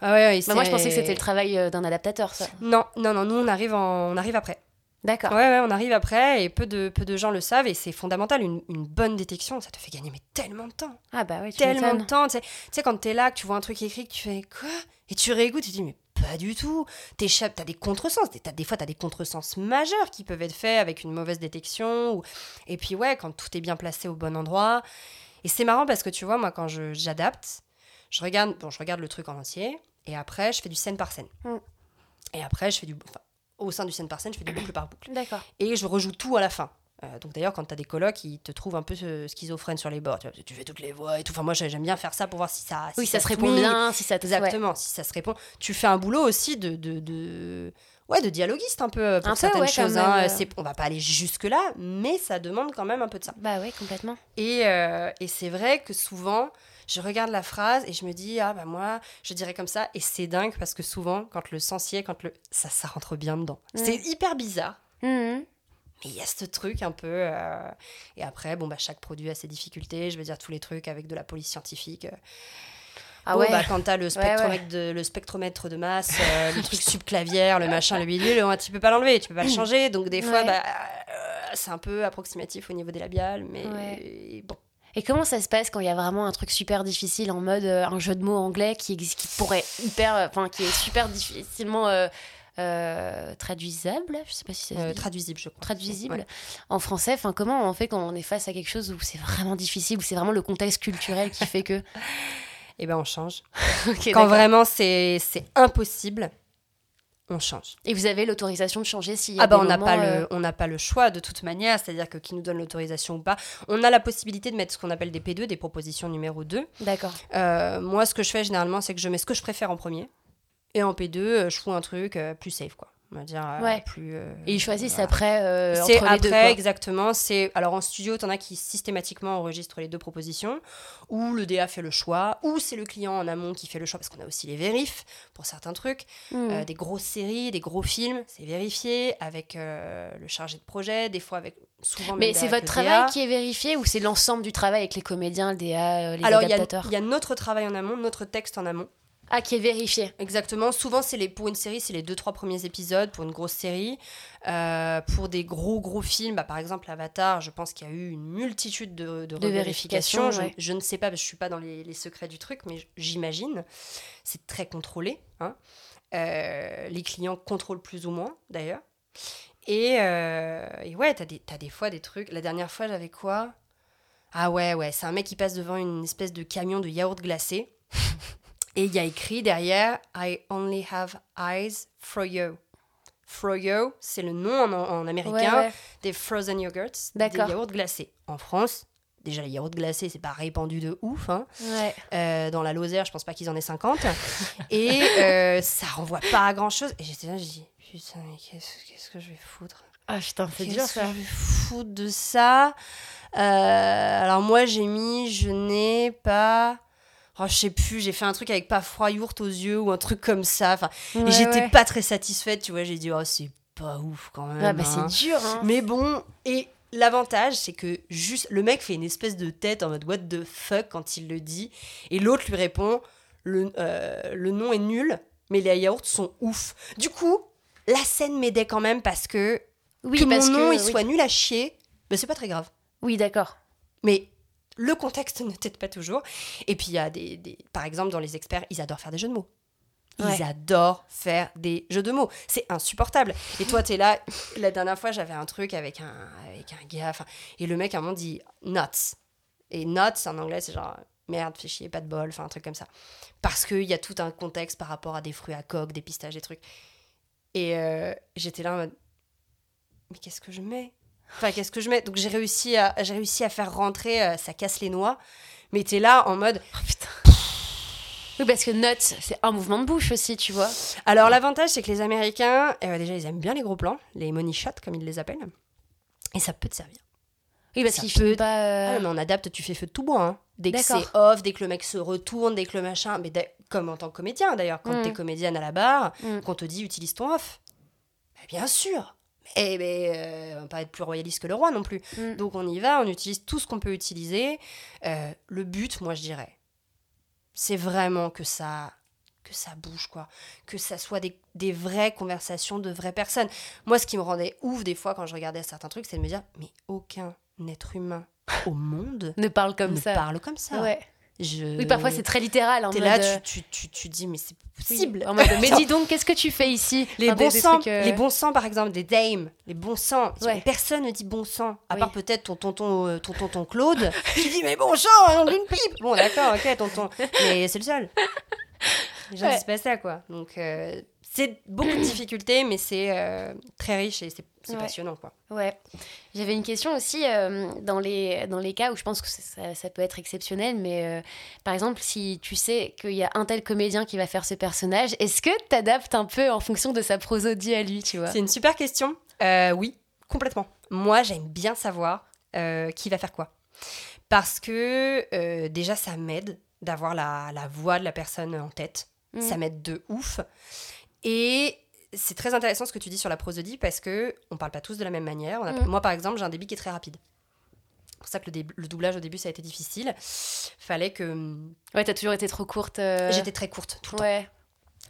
Ah ouais, Bah, moi je pensais que c'était le travail euh, d'un adaptateur ça. Non, non, non, nous, on arrive, en- on arrive après. D'accord. Ouais, ouais, on arrive après, et peu de, peu de gens le savent, et c'est fondamental. Une, une bonne détection, ça te fait gagner mais tellement de temps. Ah bah oui, tellement de temps. Tu sais, quand t'es là, que tu vois un truc écrit, que tu fais quoi? Et tu réécoutes, tu te dis, mais pas du tout. T'échappes, t'as des contresens. T'as- des fois, t'as des contresens majeurs qui peuvent être faits avec une mauvaise détection. ou- Et puis, ouais, quand tout est bien placé au bon endroit. Et c'est marrant parce que tu vois, moi, quand j'adapte, je regarde, bon, je regarde le truc en entier. Et après, je fais du scène par scène. Mm. Et après, je fais du. Enfin, au sein du scène par scène, je fais du boucle par boucle D'accord. et je rejoue tout à la fin. Euh, donc d'ailleurs, quand tu as des colocs, ils te trouvent un peu schizophrène sur les bords. Tu, vois, tu fais toutes les voix et tout. Enfin, moi, j'aime bien faire ça pour voir si ça. Oui, ça, se répond bien, si ça te ouais. Exactement, si ça se répond. Tu fais un boulot aussi de. de, de... Ouais, de dialoguiste un peu euh, pour Un peu, certaines ouais, choses. hein. euh. On va pas aller jusque-là, mais ça demande quand même un peu de ça. Bah oui, complètement. Et, euh, et c'est vrai que souvent, je regarde la phrase et je me dis, ah bah moi, je dirais comme ça. Et c'est dingue parce que souvent, quand le sensier, quand le. Ça, ça rentre bien dedans. Mm. C'est hyper bizarre. Mhm. Mais il y a ce truc un peu. euh, Et après, bon, bah, chaque produit a ses difficultés. Je veux dire, tous les trucs avec de la police scientifique. euh, Ah bon, ouais. bah, quand t'as le ouais. spectromètre, De, le spectromètre de masse, euh, le truc subclavière, le machin, le bidule, ouais, tu peux pas l'enlever, tu peux pas le changer. Donc, des fois, bah, c'est un peu approximatif au niveau des labiales. Mais bon. Et comment ça se passe quand il y a vraiment un truc super difficile en mode euh, un jeu de mots anglais qui qui pourrait hyper, euh, enfin qui est super difficilement euh, euh, traduisable Je sais pas si c'est traduisible, je crois. traduisible Ouais. en français. Enfin, comment on fait quand on est face à quelque chose où c'est vraiment difficile, où c'est vraiment le contexte culturel qui fait que. Et ben, on change. Quand vraiment c'est impossible, on change. Et vous avez l'autorisation de changer s'il y a Ah bah des on n'a pas euh, le on n'a pas le choix de toute manière, c'est-à-dire que qui nous donne l'autorisation ou pas, on a la possibilité de mettre ce qu'on appelle des P2, des propositions numéro 2. D'accord. Euh, moi ce que je fais généralement c'est que je mets ce que je préfère en premier et en P2 euh, je fous un truc euh, plus safe quoi. On va dire euh, Ouais. plus euh, Et ils choisissent voilà. après euh, C'est entre les après, deux. quoi. exactement. C'est alors en studio, t'en as qui systématiquement enregistrent les deux propositions, ou le DA fait le choix, ou c'est le client en amont qui fait le choix, parce qu'on a aussi les vérifs pour certains trucs. Mhm. Euh, des grosses séries, des gros films, c'est vérifié avec le chargé de projet, des fois avec souvent. Mais c'est votre travail DA. qui est vérifié ou c'est l'ensemble du travail avec les comédiens, le DA, les Alors il y, a- adaptateurs il y a notre travail en amont, notre texte en amont. Ah, qui est vérifié. Exactement. Souvent, c'est les pour une série, c'est les deux trois premiers épisodes pour une grosse série. Euh, pour des gros gros films, bah, par exemple Avatar, je pense qu'il y a eu une multitude de, de, vérifications, revérifications. Je, ouais. je ne sais pas, parce que je suis pas dans les, les secrets du truc, mais j'imagine. C'est très contrôlé. hein. Euh, les clients contrôlent plus ou moins, d'ailleurs. Et, euh, et ouais, t'as des, t'as des fois des trucs. La dernière fois, j'avais quoi? Ah ouais, ouais, c'est un mec qui passe devant une espèce de camion de yaourt glacé. Et il y a écrit derrière I only have eyes for you. Froyo, c'est le nom en, en américain Ouais, ouais. des frozen yogurts, des yaourts glacés. En France, déjà les yaourts glacés, c'est pas répandu de ouf. hein. Ouais. Euh, dans la Lozère, je pense pas qu'ils en aient 50. Et euh, ça renvoie pas à grand chose. Et j'étais là, j'ai dit putain, mais qu'est-ce qu'est-ce que je vais foutre? Ah putain, c'est dur Qu'est-ce que ça. je vais foutre de ça? Euh, Alors moi, j'ai mis je n'ai pas. Oh, je sais plus, j'ai fait un truc avec pas froid yaourt aux yeux ou un truc comme ça. Enfin, et j'étais ouais. pas très satisfaite, tu vois. J'ai dit, oh, c'est pas ouf quand même. Ah, bah, hein. c'est dur, hein. Mais bon, et l'avantage, c'est que juste le mec fait une espèce de tête en mode what the fuck quand il le dit, et l'autre lui répond le, euh, le nom est nul, mais les yaourts sont ouf. Du coup, la scène m'aidait quand même parce que Oui, que parce mon nom que. il oui. soit nul à chier, ben, c'est pas très grave. Oui, d'accord. Mais le contexte ne t'aide pas toujours. Et puis il y a des, des- par exemple dans les experts, ils adorent faire des jeux de mots. Ils Ouais. adorent faire des jeux de mots. C'est insupportable. Et toi, t'es là. La dernière fois, j'avais un truc avec un, avec un gars. Et le mec, à un moment, dit nuts. Et nuts, en anglais, c'est genre merde, fais chier, pas de bol, enfin un truc comme ça. Parce qu'il y a tout un contexte par rapport à des fruits à coque, des pistaches, des trucs. Et euh, j'étais là en mode mais qu'est-ce que je mets? Enfin, qu'est-ce que je mets? Donc j'ai réussi à, j'ai réussi à faire rentrer, euh, ça casse les noix. Mais t'es là en mode. Oh putain. Oui, parce que nuts, c'est un mouvement de bouche aussi, tu vois. Alors l'avantage, c'est que les Américains, euh, déjà, ils aiment bien les gros plans, les money shots, comme ils les appellent. Et ça peut te servir. Oui, parce qu'il peut- pas. Ah, euh, mais on adapte, tu fais feu de tout bois. Hein. Dès que c'est off, dès que le mec se retourne, dès que le machin. Mais comme en tant que comédien d'ailleurs, quand Mm. t'es comédienne à la barre, Mm. qu'on te dit utilise ton off. Bah, bien sûr. Mais, mais euh, on va pas être plus royaliste que le roi non plus. Mm. Donc on y va, on utilise tout ce qu'on peut utiliser. Euh, le but, moi je dirais, c'est vraiment que ça que ça bouge quoi, que ça soit des, des vraies conversations de vraies personnes. Moi ce qui me rendait ouf des fois quand je regardais certains trucs, c'est de me dire mais aucun être humain au monde Ne parle comme ne ça. parle comme ça. Ouais. Je... Oui, parfois c'est très littéral. En T'es mode, là, euh, tu, tu, tu, tu dis mais c'est oui, possible. En mode, mais dis donc, qu'est-ce que tu fais ici Les Enfin, bons des trucs, euh, les bons sangs par exemple, des dames, les bons sangs. Ouais. Personne ne dit bon sang, à Oui. part peut-être ton tonton, euh, ton tonton Claude, qui dit mais bon sang, d'une pipe. Bon d'accord, ok tonton, mais c'est le seul. Les gens Ouais. disent pas ça quoi. Donc euh, c'est beaucoup de difficultés, mais c'est euh, très riche et c'est Ouais. passionnant quoi. Ouais. J'avais une question aussi euh, dans, les, dans les cas où je pense que ça, ça peut être exceptionnel, mais euh, par exemple, si tu sais qu'il y a un tel comédien qui va faire ce personnage, est-ce que tu adaptes un peu en fonction de sa prosodie à lui, tu vois? C'est une super question. Oui, complètement. Moi, j'aime bien savoir qui va faire quoi. Parce que déjà, ça m'aide d'avoir la, la voix de la personne en tête. Mm. Ça m'aide de ouf. Et c'est très intéressant ce que tu dis sur la prosodie parce que on parle pas tous de la même manière. On a- Mm. Moi, par exemple, j'ai un débit qui est très rapide. C'est pour ça que le, doublage au début, ça a été difficile. Fallait que hum, Ouais, t'as toujours été trop courte. euh, j'étais très courte tout le temps. Ouais.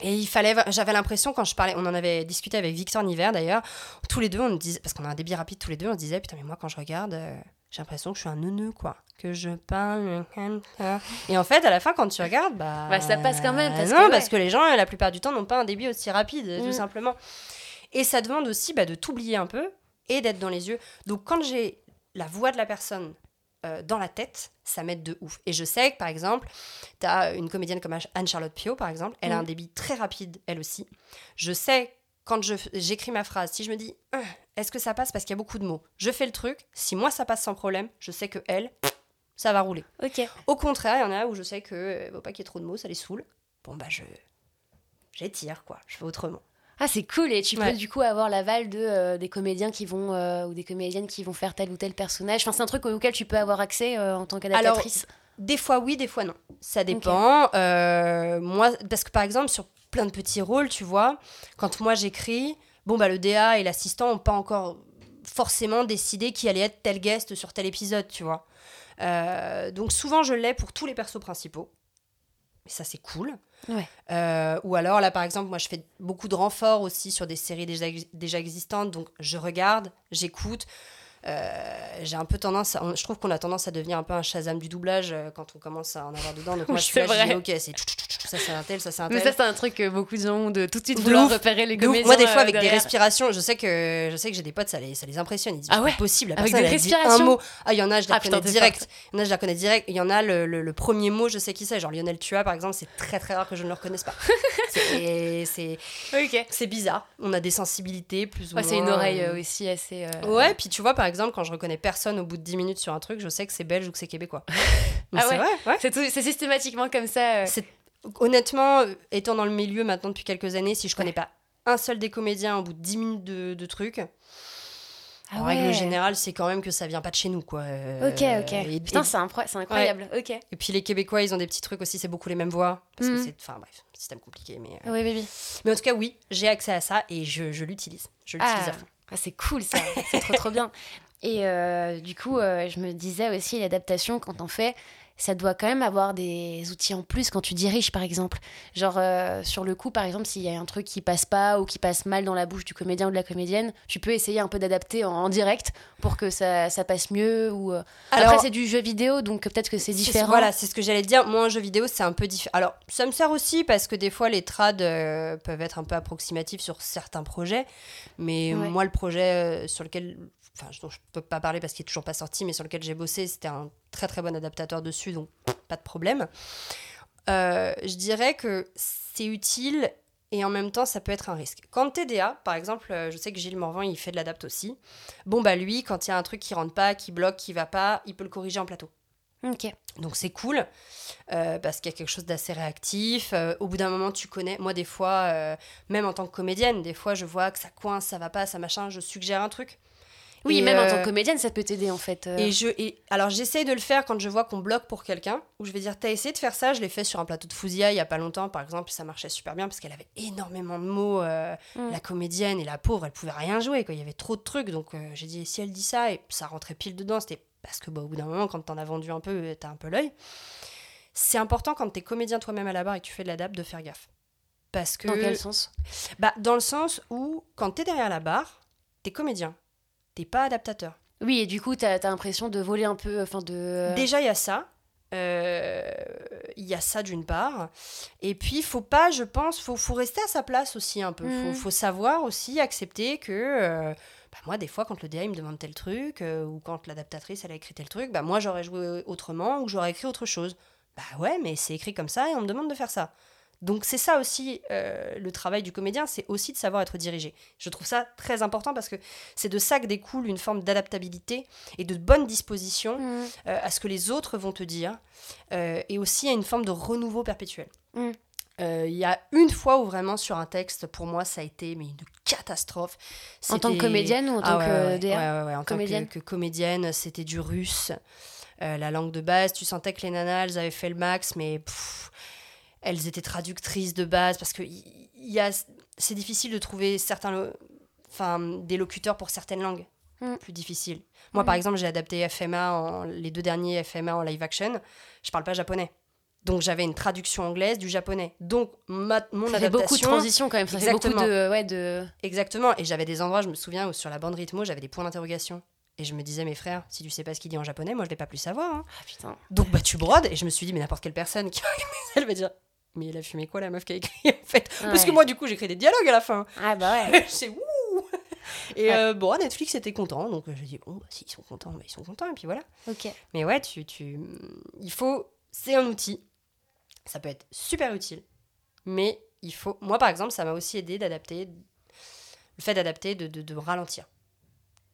Et il fallait, j'avais l'impression quand je parlais, on en avait discuté avec Victor Niver d'ailleurs, tous les deux, on disait, parce qu'on a un débit rapide tous les deux, on se disait, putain, mais moi quand je regarde, euh, j'ai l'impression que je suis un neuneu, quoi. Que je parle comme ça. Et en fait, à la fin, quand tu regardes, bah. Bah, ça passe quand même, parce non, que, ouais. parce que les gens, la plupart du temps, n'ont pas un débit aussi rapide, Mm. tout simplement. Et ça demande aussi bah, de t'oublier un peu et d'être dans les yeux. Donc quand j'ai la voix de la personne euh, dans la tête, ça m'aide de ouf. Et je sais que, par exemple, tu as une comédienne comme Anne-Charlotte Pio, par exemple, elle a Mm. un débit très rapide, elle aussi. Je sais, quand je- j'écris ma phrase, si je me dis, Ah, est-ce que ça passe parce qu'il y a beaucoup de mots Je fais le truc, si moi ça passe sans problème, je sais que elle, ça va rouler. Ok. Au contraire, il y en a où je sais que euh, faut pas qu'il y ait trop de mots, ça les saoule. Bon, bah, je. J'étire, quoi. Je fais autrement. Ah, c'est cool. Et tu Ouais. peux du coup avoir l'aval de, euh, des comédiens qui vont, euh, ou des comédiennes qui vont faire tel ou tel personnage. Enfin, c'est un truc auquel tu peux avoir accès euh, en tant qu'adaptatrice. Des fois oui, des fois non. Ça dépend. Euh, moi, parce que par exemple, sur plein de petits rôles, tu vois, quand moi j'écris, bon, bah le DA et l'assistant n'ont pas encore forcément décidé qui allait être tel guest sur tel épisode, tu vois. Euh, donc souvent je l'ai pour tous les persos principaux. Et ça, c'est cool. Ouais. Euh, ou alors, là, par exemple, moi, je fais beaucoup de renforts aussi sur des séries déjà, déjà existantes. Donc, je regarde, j'écoute. Euh, j'ai un peu tendance, à- je trouve qu'on a tendance à devenir un peu un Shazam du doublage euh, quand on commence à en avoir dedans. Donc moi je suis là, je dis, ok, c'est ça c'est un tel, ça c'est un Mais tel. ça, c'est un truc que beaucoup de gens ont de tout de suite De vouloir repérer les comédiens. Moi des fois euh, avec des respirations, je sais que je sais que j'ai des potes, ça les, ça les impressionne. Ils disent, Ah ouais possible, la Avec des dit un respirations mot. Ah il y en a, je la Ah, connais direct. Il y en a, je la connais direct. Il y en a le, premier mot, je sais qui c'est. Genre Lionel Tua par exemple, c'est très très rare que je ne le reconnaisse pas. c'est c'est bizarre. On a des sensibilités plus ou moins. c'est une oreille aussi assez. Ouais, puis tu vois, par exemple, quand je reconnais personne au bout de 10 minutes sur un truc, je sais que c'est belge ou que c'est québécois. Ah c'est ouais ouais. Systématiquement comme ça. euh. Honnêtement, euh, étant dans le milieu maintenant depuis quelques années, si je connais pas un seul des comédiens au bout de 10 minutes de, de trucs, en règle générale, c'est quand même que ça vient pas de chez nous, quoi. Euh, ok, ok. Putain, c'est incroyable. Ok. Et puis les Québécois, ils ont des petits trucs aussi, c'est beaucoup les mêmes voix. Parce que mm. c'est. Enfin, bref, système compliqué. Mais, euh, oui, oui, oui. Mais en tout cas, oui, j'ai accès à ça et je, je l'utilise. Je l'utilise ah. à fond. Ah, c'est cool, ça. c'est trop, trop bien. Et euh, du coup, je me disais aussi, l'adaptation, quand on fait, ça doit quand même avoir des outils en plus quand tu diriges, par exemple. Genre, euh, sur le coup, par exemple, s'il y a un truc qui passe pas ou qui passe mal dans la bouche du comédien ou de la comédienne, tu peux essayer un peu d'adapter en, direct pour que ça, ça passe mieux. Ou, euh. Alors, Après, c'est du jeu vidéo, donc peut-être que c'est différent. Voilà, c'est ce que j'allais dire. Moi, un jeu vidéo, c'est un peu différent. Alors, ça me sert aussi parce que des fois, les trades euh, peuvent être un peu approximatifs sur certains projets. Mais moi, le projet sur lequel enfin, dont je peux pas parler parce qu'il est toujours pas sorti, mais sur lequel j'ai bossé, c'était un très très bon adaptateur dessus, donc pas de problème. Euh, je dirais que c'est utile et en même temps ça peut être un risque. Quand TDA, par exemple, euh, je sais que Gilles Morvan il fait de l'adapt aussi. Bon bah lui, quand il y a un truc qui rentre pas, qui bloque, qui va pas, il peut le corriger en plateau. Ok. Donc c'est cool euh, parce qu'il y a quelque chose d'assez réactif. au bout d'un moment, tu connais. Moi, des fois, même en tant que comédienne, des fois, je vois que ça coince, ça va pas, ça machin. Je suggère un truc. Oui, même en tant que euh, comédienne, ça peut t'aider en fait. Euh. Et je, et, alors j'essaye de le faire quand je vois qu'on bloque pour quelqu'un, où je vais dire, t'as essayé de faire ça, je l'ai fait sur un plateau de Fouzia il y a pas longtemps, par exemple, ça marchait super bien parce qu'elle avait énormément de mots, euh, mm. la comédienne et la pauvre, elle pouvait rien jouer, quoi. il y avait trop de trucs, donc j'ai dit, si elle dit ça, et ça rentrait pile dedans, c'était parce que bah, au bout d'un moment, quand t'en as vendu un peu, t'as un peu l'œil. C'est important quand t'es comédien toi-même à la barre et que tu fais de l'adap de faire gaffe. Parce que... Dans quel sens? Bah, Dans le sens où, quand t'es derrière la barre, t'es comédien, t'es pas adaptateur. Oui, et du coup, tu as, l'impression de voler un peu. Enfin, de... Déjà, il y a ça. Euh, il y a ça d'une part. Et puis, faut pas, je pense, faut, faut rester à sa place aussi un peu. Faut, mm. faut savoir aussi accepter que. Euh, bah, moi, des fois, quand le DA me demande tel truc, euh, ou quand l'adaptatrice elle a écrit tel truc, bah moi j'aurais joué autrement ou j'aurais écrit autre chose. Bah ouais, mais c'est écrit comme ça et on me demande de faire ça. Donc c'est ça aussi euh, le travail du comédien, c'est aussi de savoir être dirigé. Je trouve ça très important parce que c'est de ça que découle une forme d'adaptabilité et de bonne disposition mmh. euh, à ce que les autres vont te dire, euh, et aussi à une forme de renouveau perpétuel. Mmh. Il y a une fois où vraiment sur un texte, pour moi, ça a été mais une catastrophe. En tant que comédienne ou en tant que DA ouais, en comédienne. tant que, comédienne, c'était du russe, la langue de base. Tu sentais que les nanas, elles avaient fait le max, mais elles étaient traductrices de base parce que y a, c'est difficile de trouver certains, enfin, des locuteurs pour certaines langues. Mm. Plus difficile. Moi, par mm. exemple, j'ai adapté FMA, en, les deux derniers FMA en live action. Je parle pas japonais. Donc j'avais une traduction anglaise du japonais. Donc ma, mon ça fait beaucoup de transition quand même. Ça fait beaucoup de, ouais, de... Exactement. Et j'avais des endroits, je me souviens, où sur la bande rythmo, j'avais des points d'interrogation. Et je me disais, mes frères, si tu sais pas ce qu'il dit en japonais, moi je vais pas plus savoir. Hein. Ah, putain. Donc bah tu brodes. Et je me suis dit, mais n'importe quelle personne qui elle va dire, mais elle a fumé quoi la meuf qui a écrit en fait? Parce que moi du coup j'écris des dialogues à la fin. Ah bah ouais. c'est ouh Et euh, bon, Netflix était content, donc j'ai dit bon, bah, si ils sont contents, bah, ils sont contents, et puis voilà. Ok. Mais ouais, tu, tu, il faut, c'est un outil, ça peut être super utile, mais il faut, moi par exemple, ça m'a aussi aidé d'adapter, le fait d'adapter, de, de, de, ralentir,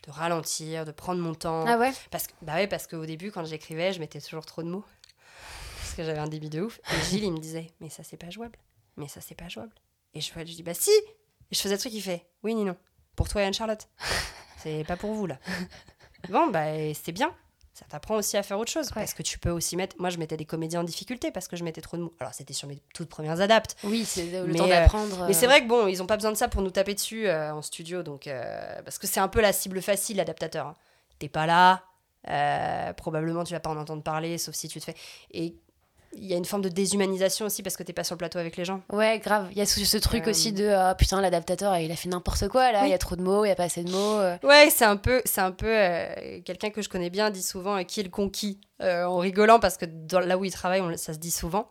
de ralentir, de prendre mon temps. Ah ouais? Parce que, bah ouais, parce qu'au début quand j'écrivais, je mettais toujours trop de mots que j'avais un débit de ouf. Et Gilles, il me disait, mais ça, c'est pas jouable. Mais ça, c'est pas jouable. Et je, je dis, bah si Et je faisais le truc, il fait, oui, ni non. Pour toi et Anne-Charlotte. C'est pas pour vous, là. Bon, bah, c'est bien. Ça t'apprend aussi à faire autre chose. Parce que tu peux aussi mettre. Moi, je mettais des comédiens en difficulté parce que je mettais trop de mots. Alors, c'était sur mes toutes premières adaptes. Oui, c'est le temps d'apprendre. mais c'est euh. vrai que bon, ils ont pas besoin de ça pour nous taper dessus euh, en studio. Donc, euh, parce que c'est un peu la cible facile, l'adaptateur. Hein. T'es pas là. probablement, tu vas pas en entendre parler, sauf si tu te fais. Et il y a une forme de déshumanisation aussi parce que t'es pas sur le plateau avec les gens. Ouais, grave. Il y a ce, truc aussi de ah, putain, l'adaptateur il a fait n'importe quoi là, il y a trop de mots, il y a pas assez de mots. Euh. Ouais, c'est un peu, c'est un peu euh, quelqu'un que je connais bien dit souvent euh, qui est le conquis en rigolant parce que dans, là où il travaille, ça se dit souvent.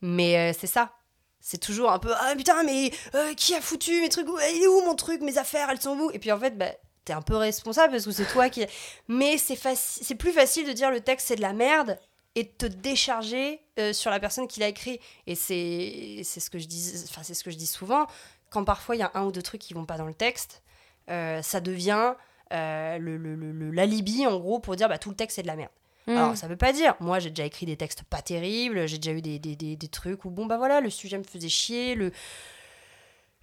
Mais c'est ça. C'est toujours un peu ah putain, mais qui a foutu mes trucs Il est où mon truc Mes affaires, elles sont où? Et puis en fait, bah, t'es un peu responsable parce que c'est toi qui. Mais c'est c'est plus facile de dire le texte c'est de la merde et de te décharger euh, sur la personne qui l'a écrit. Et c'est ce que je dis, enfin c'est ce que je dis souvent. Quand parfois il y a un ou deux trucs qui vont pas dans le texte, euh, ça devient euh, le l'alibi en gros pour dire bah tout le texte c'est de la merde. Hmm. Alors ça veut pas dire. Moi j'ai déjà écrit des textes pas terribles, j'ai déjà eu des, des, des, des, trucs où bon bah voilà le sujet me faisait chier, le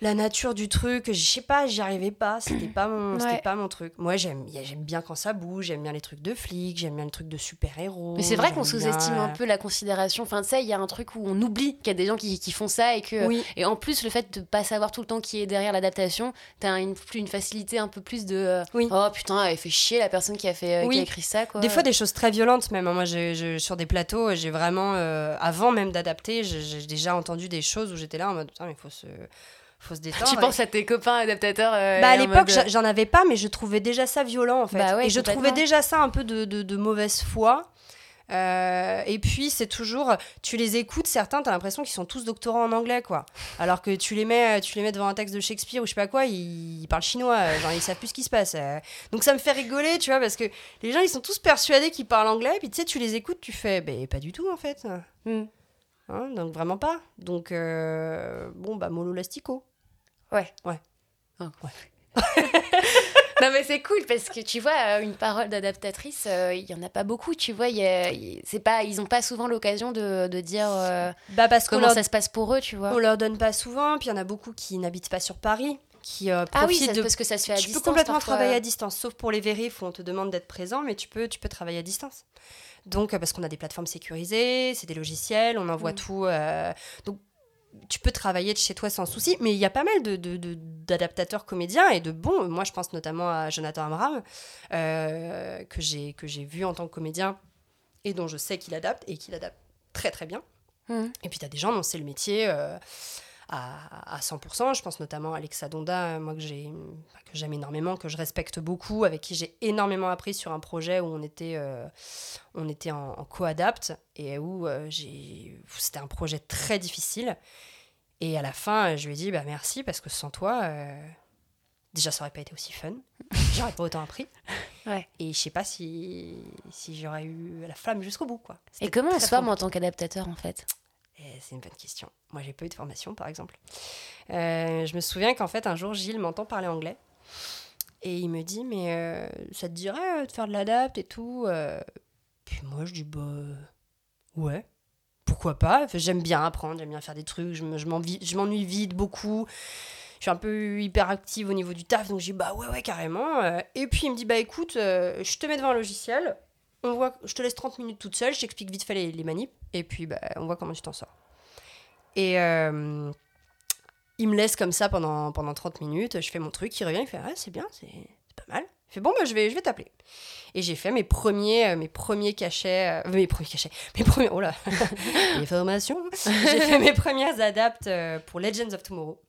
la nature du truc, je sais pas, j'y arrivais pas, c'était pas mon, Ouais. pas mon truc. Moi, j'aime, j'aime bien quand ça bouge, j'aime bien les trucs de flics, j'aime bien les trucs de super-héros. Mais c'est vrai qu'on sous-estime bien, un peu la considération. Enfin, tu sais, il y a un truc où on oublie qu'il y a des gens qui, qui font ça et que. Oui, Et en plus, le fait de pas savoir tout le temps qui est derrière l'adaptation, t'as une, plus une facilité un peu plus de. euh, Oui. Oh putain, elle fait chier la personne qui a, fait, euh, qui Oui. a écrit ça, quoi. Des fois, des choses très violentes, même. hein. Moi, je- sur des plateaux, j'ai vraiment, euh, avant même d'adapter, j'ai déjà entendu des choses où j'étais là en mode, putain, mais il faut se, faut se détendre. Tu Et- penses à tes copains adaptateurs euh, Bah, à l'époque, mode, j'en avais pas, mais je trouvais déjà ça violent, en fait. Bah ouais, et je trouvais déjà ça un peu de, de- de mauvaise foi. Euh, et puis, c'est toujours. Tu les écoutes, certains, t'as l'impression qu'ils sont tous doctorants en anglais, quoi. Alors que tu les mets, tu les mets devant un texte de Shakespeare ou je sais pas quoi, ils, ils parlent chinois, euh, genre ils savent plus ce qui se passe. euh. Donc ça me fait rigoler, tu vois, parce que les gens, ils sont tous persuadés qu'ils parlent anglais, puis tu sais, tu les écoutes, tu fais, ben pas du tout, en fait. Hmm. Hein, donc vraiment pas. Donc, euh, bon, bah, mollo lastico. Ouais. Ouais. Ah. non mais c'est cool parce que tu vois euh, une parole d'adaptatrice euh, il y en a pas beaucoup tu vois y a- c'est pas ils ont pas souvent l'occasion de, de dire euh, Bah, parce comment leur ça se passe pour eux tu vois On leur donne pas souvent, puis il y en a beaucoup qui n'habitent pas sur Paris, qui euh, ah oui ça- de. parce que ça se fait à tu distance peux complètement parfois. travailler à distance, sauf pour les vérifs où on te demande d'être présent, mais tu peux, tu peux travailler à distance. Donc, euh, parce qu'on a des plateformes sécurisées, c'est des logiciels, on envoie Mm. tout. euh, donc, tu peux travailler de chez toi sans souci, mais il y a pas mal de, de- de- d'adaptateurs comédiens et de bons. Moi, je pense notamment à Jonathan Amram, euh, que, j'ai, que j'ai vu en tant que comédien et dont je sais qu'il adapte et qu'il adapte très très bien. Mhm. Et puis, tu as des gens dont c'est le métier euh, à, à 100%. Je pense notamment à Alexa Donda, euh, moi que, j'ai, que j'aime énormément, que je respecte beaucoup, avec qui j'ai énormément appris sur un projet où on était, euh, on était en, en co-adapt et où euh, j'ai, c'était un projet très difficile. Et à la fin, je lui ai dit bah, merci parce que sans toi, euh, déjà ça aurait pas été aussi fun. J'aurais pas autant appris. Ouais. Et je sais pas si, si j'aurais eu la flamme jusqu'au bout. Quoi. et comment on se forme en tant qu'adaptateur en fait? C'est une bonne question. Moi, j'ai pas eu de formation, par exemple. Euh, je me souviens qu'en fait, un jour, Gilles m'entend parler anglais. Et il me dit, mais euh, ça te dirait euh, de faire de l'adapt et tout Puis moi, je dis, bah, ouais. Pourquoi pas? J'aime bien apprendre, j'aime bien faire des trucs. Je m'ennuie vite, beaucoup. Je suis un peu hyperactive au niveau du taf, donc je dis, bah ouais, ouais, carrément. Et puis il me dit, bah écoute, je te mets devant un logiciel. On voit, je te laisse 30 minutes toute seule, je t'explique vite fait les, les et puis bah, on voit comment tu t'en sors. Et euh, il me laisse comme ça pendant, pendant 30 minutes, je fais mon truc, il revient, il fait Ah, c'est bien, c'est pas mal. Il fait Bon, bah, je vais, je vais t'appeler. Et j'ai fait mes premiers, euh, mes premiers cachets, euh, mes premiers cachets, mes premiers, oh là, les formations. J'ai fait mes premières adaptes pour Legends of Tomorrow.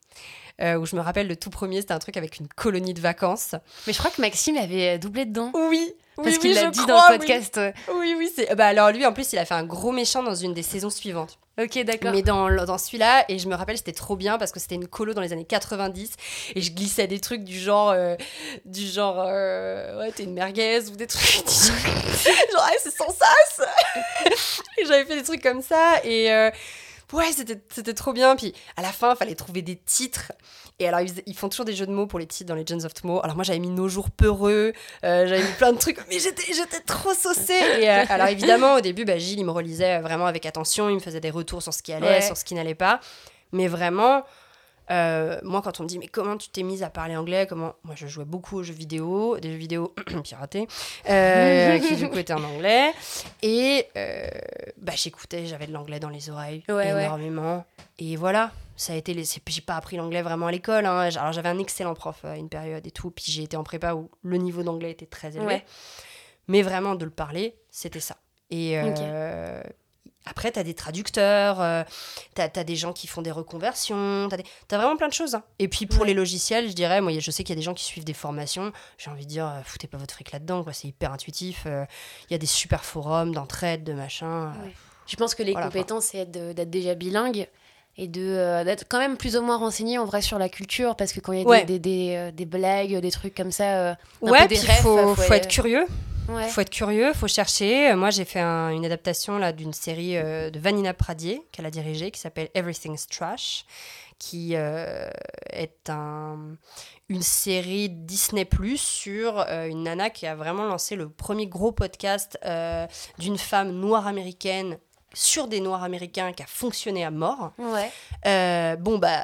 Euh, où je me rappelle le tout premier, c'était un truc avec une colonie de vacances. mais je crois que Maxime avait doublé dedans Oui, parce qu'il l'a dit dans le podcast Oui, oui, c'est. Bah alors lui, en plus, il a fait un gros méchant dans une des saisons suivantes. ok d'accord Mais dans, dans celui-là, et je me rappelle, c'était trop bien parce que c'était une colo dans les années 90 et je glissais des trucs du genre, euh, du genre, euh, ouais, t'es une merguez ou des trucs du genre, genre, ah, c'est sans sas Et j'avais fait des trucs comme ça et euh, ouais, c'était trop bien. Puis à la fin, il fallait trouver des titres. Et alors, ils, font toujours des jeux de mots pour les titres dans Legends of Tomorrow. Alors, moi, j'avais mis Nos jours peureux, euh, j'avais mis plein de trucs, mais j'étais j'étais trop saucée. Et euh, alors, évidemment, au début, bah, Gilles, il me relisait vraiment avec attention, il me faisait des retours sur ce qui allait, Ouais. sur ce qui n'allait pas. Mais vraiment, euh, moi, quand on me dit, mais comment tu t'es mise à parler anglais comment... Moi, je jouais beaucoup aux jeux vidéo, des jeux vidéo piratés, euh, qui du coup étaient en anglais. Et euh, bah, j'écoutais, j'avais de l'anglais dans les oreilles Ouais, ouais. énormément. Et voilà, ça a été les... J'ai pas appris l'anglais vraiment à l'école. hein. Alors, j'avais un excellent prof à une période et tout. Puis j'ai été en prépa où le niveau d'anglais était très élevé. Ouais. Mais vraiment, de le parler, c'était ça. Et euh, après, tu as des traducteurs, euh, tu as, des gens qui font des reconversions, tu as, vraiment plein de choses. hein. Et puis pour Ouais. les logiciels, je dirais, moi, je sais qu'il y a des gens qui suivent des formations. J'ai envie de dire, euh, foutez pas votre fric là-dedans, c'est hyper intuitif. euh, Il y a des super forums d'entraide, de machin. euh. Ouais. Je pense que les Voilà, compétences, c'est d'être déjà bilingue et de d'être quand même plus ou moins renseigné en vrai sur la culture parce que quand il y a des- Ouais. des, des, des blagues, des trucs comme ça, euh, un Ouais, peu des refs, faut, faut faut être curieux. Ouais. faut être curieux, faut chercher. Euh, Moi, j'ai fait un- une adaptation là d'une série euh, de Vanina Pradier qu'elle a dirigée, qui s'appelle Everything's Trash, qui euh, est un, une série Disney Plus sur euh, une nana qui a vraiment lancé le premier gros podcast d'une femme noire américaine sur des noirs américains qui a fonctionné à mort. Ouais. Bon, bah,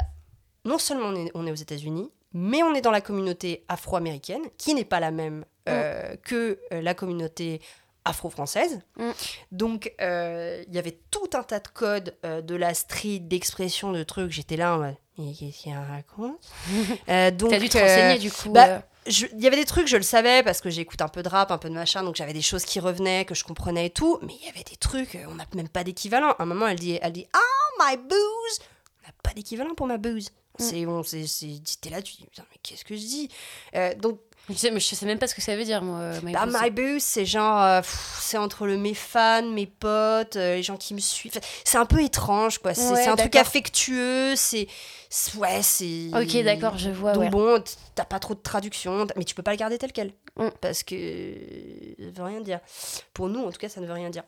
non seulement on est, on est aux États-Unis, mais on est dans la communauté afro-américaine, qui n'est pas la même euh, que euh, la communauté afro-française. Mm. Donc, euh, il y avait tout un tas de codes euh, de la street, d'expression, de trucs. J'étais là en mode, mais qu'est-ce qu'il raconte donc, T'as dû te renseigner du coup. bah, il y avait des trucs, je le savais, parce que j'écoute un peu de rap, un peu de machin, donc j'avais des choses qui revenaient, que je comprenais et tout, mais il y avait des trucs, on n'a même pas d'équivalent. À un moment, elle dit, elle dit Oh, my booze On n'a pas d'équivalent pour ma booze. Mm. C'est, on, c'est, t'es là, tu dis, Putain, mais qu'est-ce que je dis? Euh, Donc, je, sais, mais je sais même pas ce que ça veut dire, moi. euh, my bah, my c'est genre, euh, c'est entre le, mes fans, mes potes, euh, les gens qui me suivent. Enfin, C'est un peu étrange, quoi. C'est, Ouais, un truc affectueux, c'est, ouais, c'est. Ok, d'accord, je vois. Donc ouais. bon, t'as pas trop de traduction, mais tu peux pas le garder tel quel. Mm. Parce que ça veut rien dire. Pour nous, en tout cas, ça ne veut rien dire.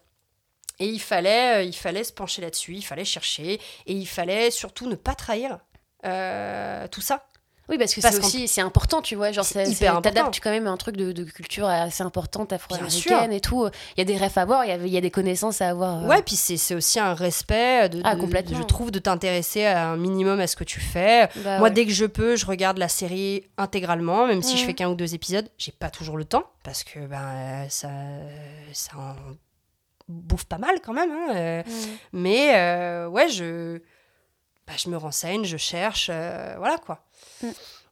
Et il fallait, il fallait se pencher là-dessus, il fallait chercher, et il fallait surtout ne pas trahir euh, tout ça. Oui, parce que c'est aussi c'est important, tu vois. Genre, C'est t'adaptes quand même un truc de, de culture assez importante, afro-américaine et tout. Il y a des rêves à avoir, il y a, il y a des connaissances à avoir. euh. Ouais, puis c'est aussi un respect, de, Ah, de- complètement. je trouve, de t'intéresser à un minimum à ce que tu fais. Bah Moi, ouais. dès que je peux, je regarde la série intégralement, même si je Mhm. fais qu'un ou deux épisodes. J'ai pas toujours le temps parce que ben euh, ça, ça en bouffe pas mal quand même. hein, euh. Mm. Mais euh, ouais, je, bah, je me renseigne, je cherche, euh, voilà quoi. Mm.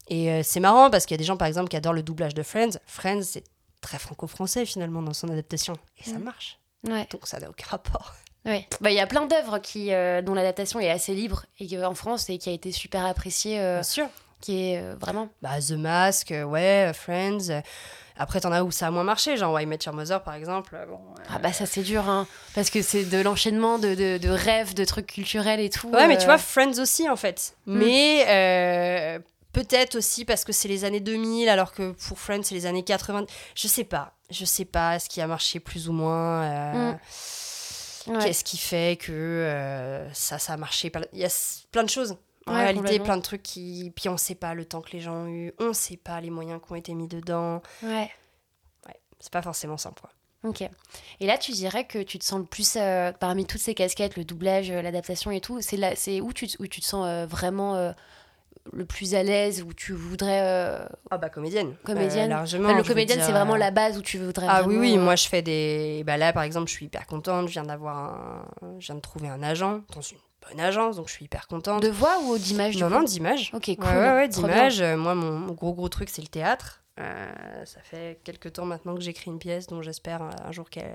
Et euh, c'est marrant parce qu'il y a des gens par exemple qui adorent le doublage de Friends. Friends, c'est très franco-français finalement dans son adaptation et ça Mm. marche. Ouais. Donc ça n'a aucun rapport. Ouais. Bah, il y a plein d'œuvres qui, euh, dont l'adaptation est assez libre et en France et qui a été super appréciée, Bien sûr. qui est vraiment. Bah, The Mask, ouais, Friends. Après, t'en as où ça a moins marché, genre Why Met Your Mother, par exemple. euh, Bon, euh, Ah bah ça c'est dur, hein, parce que c'est de l'enchaînement de, de, de rêves, de trucs culturels et tout. Ouais, mais tu euh, vois, Friends aussi, en fait. Mm. Mais peut-être aussi parce que c'est les années 2000, alors que pour Friends, c'est les années 80. Je sais pas. Je sais pas ce qui a marché plus ou moins. Mm. ouais. Qu'est-ce qui fait que euh, ça, ça a marché Il y a plein de choses. En Ouais, réalité, plein de trucs qui. Puis on sait pas le temps que les gens ont eu. On sait pas les moyens qui ont été mis dedans. Ouais. C'est pas forcément simple, quoi. Ok. Et là, tu dirais que tu te sens le plus, euh, parmi toutes ces casquettes, le doublage, euh, l'adaptation et tout, c'est là, c'est où tu, te- où tu te sens euh, vraiment euh, le plus à l'aise, où tu voudrais. Ah bah comédienne. Comédienne. Largement. enfin, le je veux comédien, dire, c'est vraiment la base où tu voudrais. Ah oui, vraiment, oui, moi je fais des... Bah là par exemple je suis hyper contente, je viens d'avoir un... Je viens de trouver un agent dans une bonne agence, donc je suis hyper contente. De voix ou d'image Non, non, d'image. Ok, cool. Ouais, ouais, ouais, trop bien. d'image. Euh, Moi mon, mon gros gros truc c'est le théâtre. Euh, ça fait quelques temps maintenant que j'écris une pièce dont j'espère euh, un jour qu'elle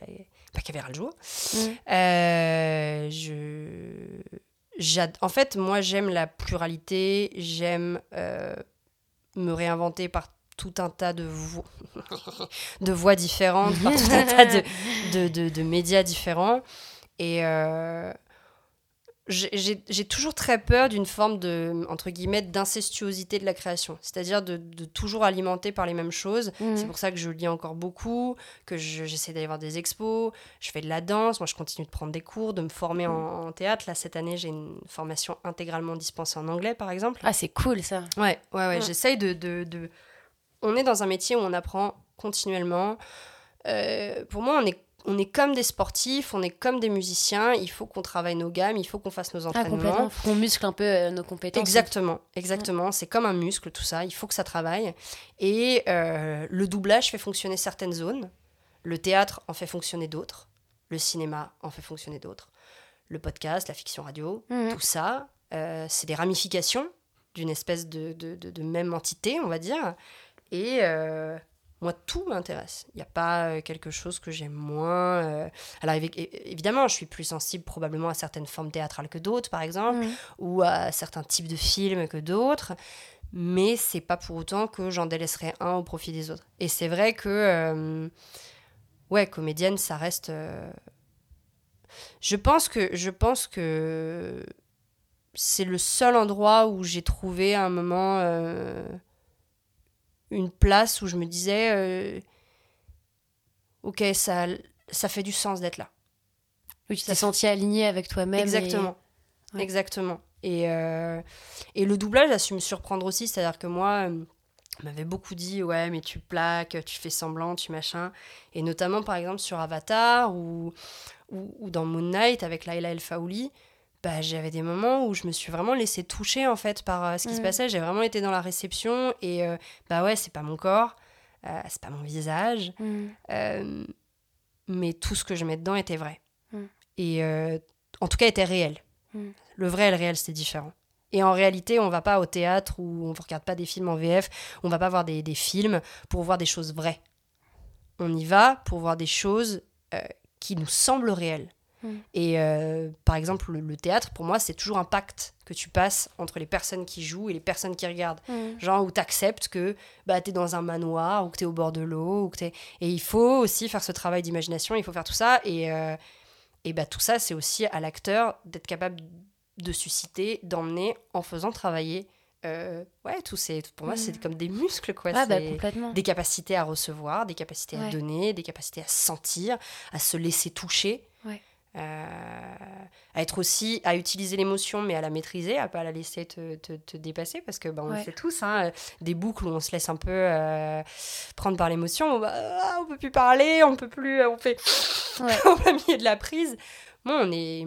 bah, verra le jour. Mm. Euh, je... En fait, moi, j'aime la pluralité, j'aime euh, me réinventer par tout un tas de voix, de voix différentes, par tout un tas de, de, de- de médias différents. Et euh, j'ai- toujours très peur d'une forme de, entre guillemets, d'incestuosité de la création. C'est-à-dire de, de toujours alimenter par les mêmes choses. Mhm. C'est pour ça que je lis encore beaucoup, que je- j'essaie d'aller voir des expos, je fais de la danse, moi je continue de prendre des cours, de me former en, en théâtre. Là, cette année, j'ai une formation intégralement dispensée en anglais, par exemple. Ah, c'est cool ça. Ouais, ouais, ouais, Ouais. j'essaye de, de, de- On est dans un métier où on apprend continuellement. Euh, pour moi, on est, on est comme des sportifs, on est comme des musiciens, il faut qu'on travaille nos gammes, il faut qu'on fasse nos Ah, entraînements. Faut qu'on muscle un peu euh, nos compétences. Exactement, exactement. C'est comme un muscle, tout ça. Il faut que ça travaille. Et euh, le doublage fait fonctionner certaines zones. Le théâtre en fait fonctionner d'autres. Le cinéma en fait fonctionner d'autres. Le podcast, la fiction radio, Mhm. tout ça, euh, c'est des ramifications d'une espèce de, de- de- de même entité, on va dire. Et moi, tout m'intéresse. Il n'y a pas euh, quelque chose que j'aime moins. euh. Alors, évidemment, je suis plus sensible probablement à certaines formes théâtrales que d'autres, par exemple Mhm. ou à certains types de films que d'autres, mais c'est pas pour autant que j'en délaisserai un au profit des autres. Et c'est vrai que, euh, ouais, comédienne, ça reste. euh, Je pense que, je pense que c'est le seul endroit où j'ai trouvé à un moment euh, une place où je me disais, euh, ok, ça, ça fait du sens d'être là. Oui, tu t'es senti aligné avec toi-même. et- Exactement. Ouais. Exactement. Et, euh, et le doublage a su me surprendre aussi, c'est-à-dire que moi, euh, on m'avait beaucoup dit, ouais, mais tu plaques, tu fais semblant, tu machin. Et notamment, par exemple, sur Avatar ou, ou, ou dans Moon Knight avec Laila El Faouli, bah, j'avais des moments où je me suis vraiment laissée toucher en fait par euh, ce qui se Mm. passait. J'ai vraiment été dans la réception et euh, bah ouais, c'est pas mon corps, euh, c'est pas mon visage, Mm. mais tout ce que je mets dedans était vrai. Mm. Et en tout cas, était réel. Le vrai et le réel, c'est différent. Et en réalité, on va pas au théâtre ou on ne regarde pas des films en VF, on va pas voir des, des films pour voir des choses vraies. On y va pour voir des choses qui nous semblent réelles. Mm. Et euh, par exemple, le, le théâtre, pour moi, c'est toujours un pacte que tu passes entre les personnes qui jouent et les personnes qui regardent. Mm. Genre où tu acceptes que bah, tu es dans un manoir ou que tu es au bord de l'eau. ou que Et il faut aussi faire ce travail d'imagination, il faut faire tout ça. Et, euh, et bah, tout ça, c'est aussi à l'acteur d'être capable de susciter, d'emmener en faisant travailler. euh, ouais, tout c'est pour moi, Mm. c'est comme des muscles, quoi. Ah, bah, complètement. des capacités à recevoir, des capacités à donner, des capacités à sentir, à se laisser toucher. Euh, à être aussi à utiliser l'émotion mais à la maîtriser à pas la laisser te, te, te dépasser parce que bah, on le fait tous hein, des boucles où on se laisse un peu euh, prendre par l'émotion bah, on peut plus parler on peut plus on fait Ouais. on va milieu de la prise. Bon on est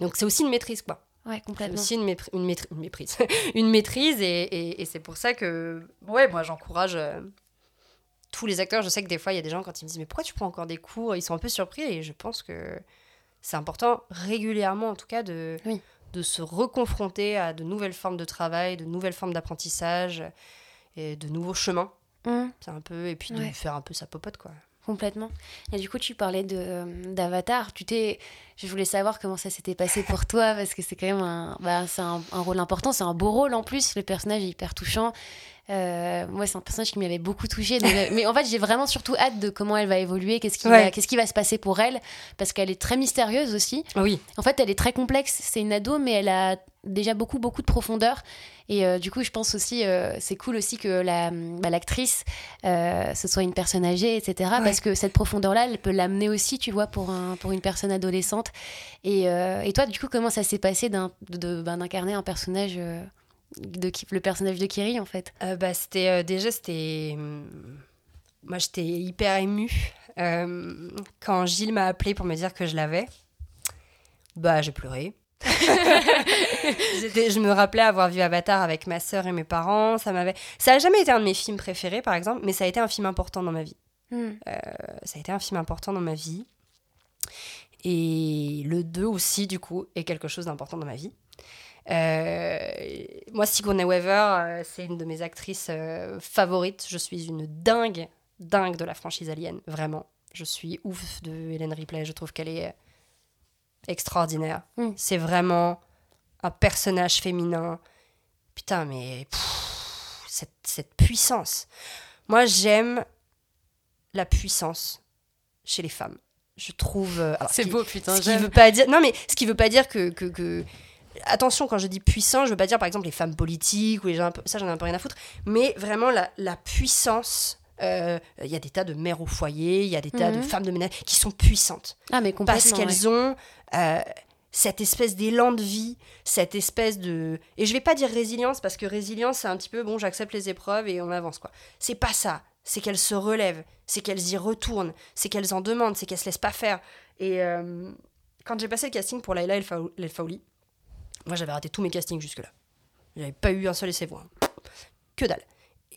donc c'est aussi une maîtrise quoi. Ouais, c'est complètement. aussi une, une, maîtri- une méprise une maîtrise et, et- et c'est pour ça que ouais moi j'encourage euh, tous les acteurs. Je sais que des fois il y a des gens quand ils me disent mais pourquoi tu prends encore des cours? Ils sont un peu surpris et je pense que c'est important régulièrement en tout cas de Oui. de se reconfronter à de nouvelles formes de travail de nouvelles formes d'apprentissage et de nouveaux chemins Mm. c'est un peu et puis de Ouais. faire un peu sa popote quoi Complètement. Et du coup, tu parlais euh, d'Avatar. Tu t'es, je voulais savoir comment ça s'était passé pour toi parce que c'est quand même un, bah, c'est un, un rôle important. C'est un beau rôle en plus. Le personnage est hyper touchant. Euh, moi, c'est un personnage qui m'avait beaucoup touché. mais en fait, j'ai vraiment surtout hâte de comment elle va évoluer, qu'est-ce qui, Ouais. va, qu'est-ce qui va se passer pour elle, parce qu'elle est très mystérieuse aussi. Oui En fait, elle est très complexe. C'est une ado, mais elle a déjà beaucoup, beaucoup de profondeur. Et euh, du coup, je pense aussi, euh, c'est cool aussi que la, bah, l'actrice, euh, ce soit une personne âgée, etc. Ouais. Parce que cette profondeur-là, elle peut l'amener aussi, tu vois, pour, un, pour une personne adolescente. Et, et toi, du coup, comment ça s'est passé d'un, de, ben, d'incarner un personnage, de, le personnage de Kiri, en fait? Bah, c'était déjà c'était hum, moi j'étais hyper émue quand Gilles m'a appelé pour me dire que je l'avais bah j'ai pleuré je me rappelais avoir vu Avatar avec ma sœur et mes parents ça m'avait ça a jamais été un de mes films préférés par exemple mais ça a été un film important dans ma vie Hmm. Euh, ça a été un film important dans ma vie et le 2 aussi du coup est quelque chose d'important dans ma vie euh, moi, Sigourney Weaver, euh, c'est une de mes actrices euh, favorites. Je suis une dingue, dingue de la franchise Alien, vraiment. Je suis ouf de Hélène Ripley. Je trouve qu'elle est extraordinaire. Mm. C'est vraiment un personnage féminin. Putain, mais pff, cette, cette puissance. Moi, j'aime la puissance chez les femmes. Je trouve. euh, alors, ce qui- beau, putain. ce qui veut pas dire non mais ce qui veut pas dire que, que, que- attention quand je dis puissant je veux pas dire par exemple les femmes politiques ou les gens ça j'en ai un peu rien à foutre mais vraiment la, la puissance euh, il y a des tas de mères au foyer il y a des tas de Mhm. femmes de ménage qui sont puissantes Ah, mais complètement. parce qu'elles ont euh, cette espèce d'élan de vie, cette espèce de... Et je vais pas dire résilience, parce que résilience, c'est un petit peu, bon, j'accepte les épreuves et on avance, quoi. C'est pas ça. C'est qu'elles se relèvent, c'est qu'elles y retournent, c'est qu'elles en demandent, c'est qu'elles se laissent pas faire. Et euh, quand j'ai passé le casting pour Laila El Faou- El Faouli, moi j'avais raté tous mes castings jusque-là. J'avais pas eu un seul essai-voix. Que dalle.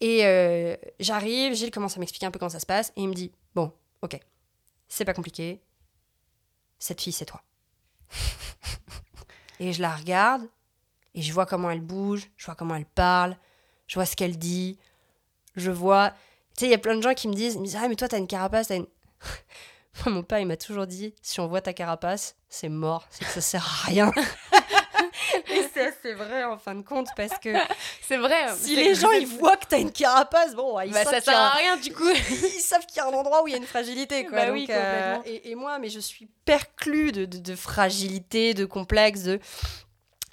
Et euh, j'arrive, Gilles commence à m'expliquer un peu comment ça se passe, et il me dit, bon, ok, c'est pas compliqué, cette fille c'est toi. et je la regarde et je vois comment elle bouge, je vois comment elle parle, je vois ce qu'elle dit, je vois. Tu sais, il y a plein de gens qui me disent, ils me disent, ah mais toi t'as une carapace, t'as une. Mon père il m'a toujours dit, si on voit ta carapace, c'est mort, c'est que ça sert à rien. et c'est assez vrai en fin de compte parce que C'est vrai. si les gens ils voient que t'as une carapace, bon, ils Bah, savent ça sert à rien, du coup. ils savent qu'il y a un endroit où il y a une fragilité. Quoi. Bah Donc, oui, euh, et, et moi, mais je suis perclue de, de, de fragilité, de complexe, de...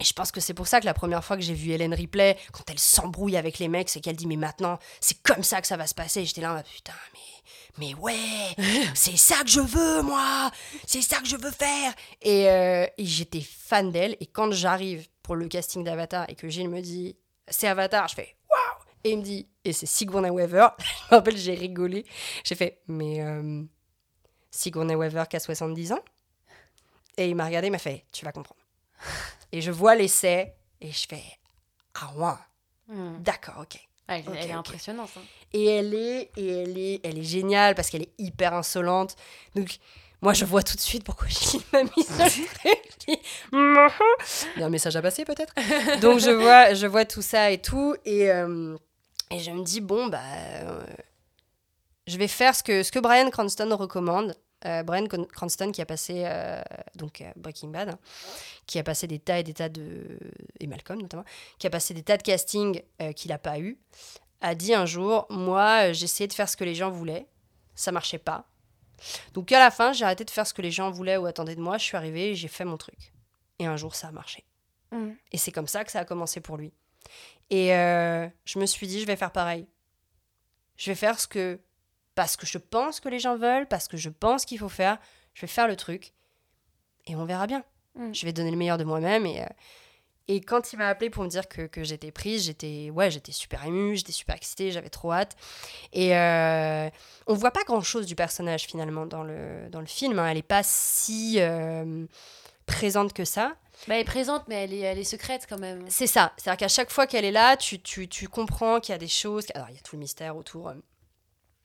Et je pense que c'est pour ça que la première fois que j'ai vu Hélène Ripley, quand elle s'embrouille avec les mecs, c'est qu'elle dit mais maintenant c'est comme ça que ça va se passer. J'étais là putain mais mais ouais c'est ça que je veux moi, c'est ça que je veux faire. Et, euh, et j'étais fan d'elle. Et quand j'arrive pour le casting d'Avatar et que Gilles me dit c'est Avatar, je fais waouh et il me dit et c'est Sigourney Weaver. je me rappelle j'ai rigolé. J'ai fait mais euh, Sigourney Weaver qui a 70 ans? Et il m'a regardé, il m'a fait tu vas comprendre. Et je vois l'essai et je fais Ah ouais, Hmm. d'accord, ok. Ouais, elle, est impressionnante. hein. Et elle est, et elle est, elle est géniale parce qu'elle est hyper insolente. Donc, moi, je vois tout de suite pourquoi Gilles m'a mis ce. Il y a un message à passer, peut-être? Donc, je vois, je vois tout ça et tout. Et, euh, et je me dis, bon, bah, euh, je vais faire ce que, ce que Brian Cranston recommande. Euh, Brian Cranston qui a passé euh, donc euh, Breaking Bad, hein, qui a passé des tas et des tas de et Malcolm notamment, qui a passé des tas de castings qu'il n'a pas eu, a dit un jour moi j'essayais de faire ce que les gens voulaient, ça marchait pas, donc à la fin j'ai arrêté de faire ce que les gens voulaient ou attendaient de moi, je suis arrivée et j'ai fait mon truc, et un jour ça a marché, Hmm. et c'est comme ça que ça a commencé pour lui, et euh, je me suis dit je vais faire pareil, je vais faire ce que parce que je pense que les gens veulent, parce que je pense qu'il faut faire, je vais faire le truc. Et on verra bien. Mm. Je vais donner le meilleur de moi-même et, euh, et quand il m'a appelé pour me dire que, que j'étais prise, j'étais ouais, j'étais super émue, j'étais super excitée, j'avais trop hâte. Et euh, on voit pas grand-chose du personnage finalement dans le, dans le film. hein. Elle est pas si euh, présente que ça. Bah, elle est présente, mais elle est, elle est secrète quand même. C'est ça. C'est-à-dire qu'à chaque fois qu'elle est là, tu, tu, tu comprends qu'il y a des choses. Alors, il y a tout le mystère autour euh,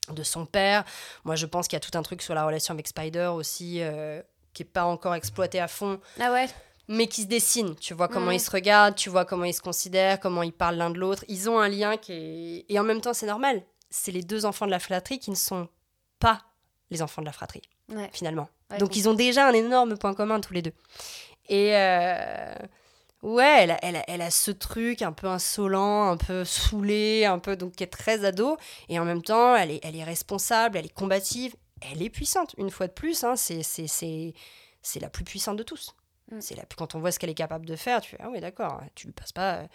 de son père. Moi, je pense qu'il y a tout un truc sur la relation avec Spider aussi, euh, qui n'est pas encore exploité à fond, Ah ouais? Mais qui se dessine. Tu vois comment ils se regardent, tu vois comment ils se considèrent, comment ils parlent l'un de l'autre. Ils ont un lien qui est. Et en même temps, c'est normal. C'est les deux enfants de la fratrie qui ne sont pas les enfants de la fratrie Ouais. finalement. Ouais, Donc ils ont déjà un énorme point commun tous les deux. Et euh, ouais, elle a, elle, a, elle a ce truc un peu insolent, un peu saoulé, un peu donc qui est très ado. Et en même temps, elle est, elle est responsable, elle est combative, elle est puissante. Une fois de plus, hein, c'est la plus puissante de tous. Mm. C'est plus- quand on voit ce qu'elle est capable de faire, tu fais ah oui d'accord, tu lui passes pas. euh,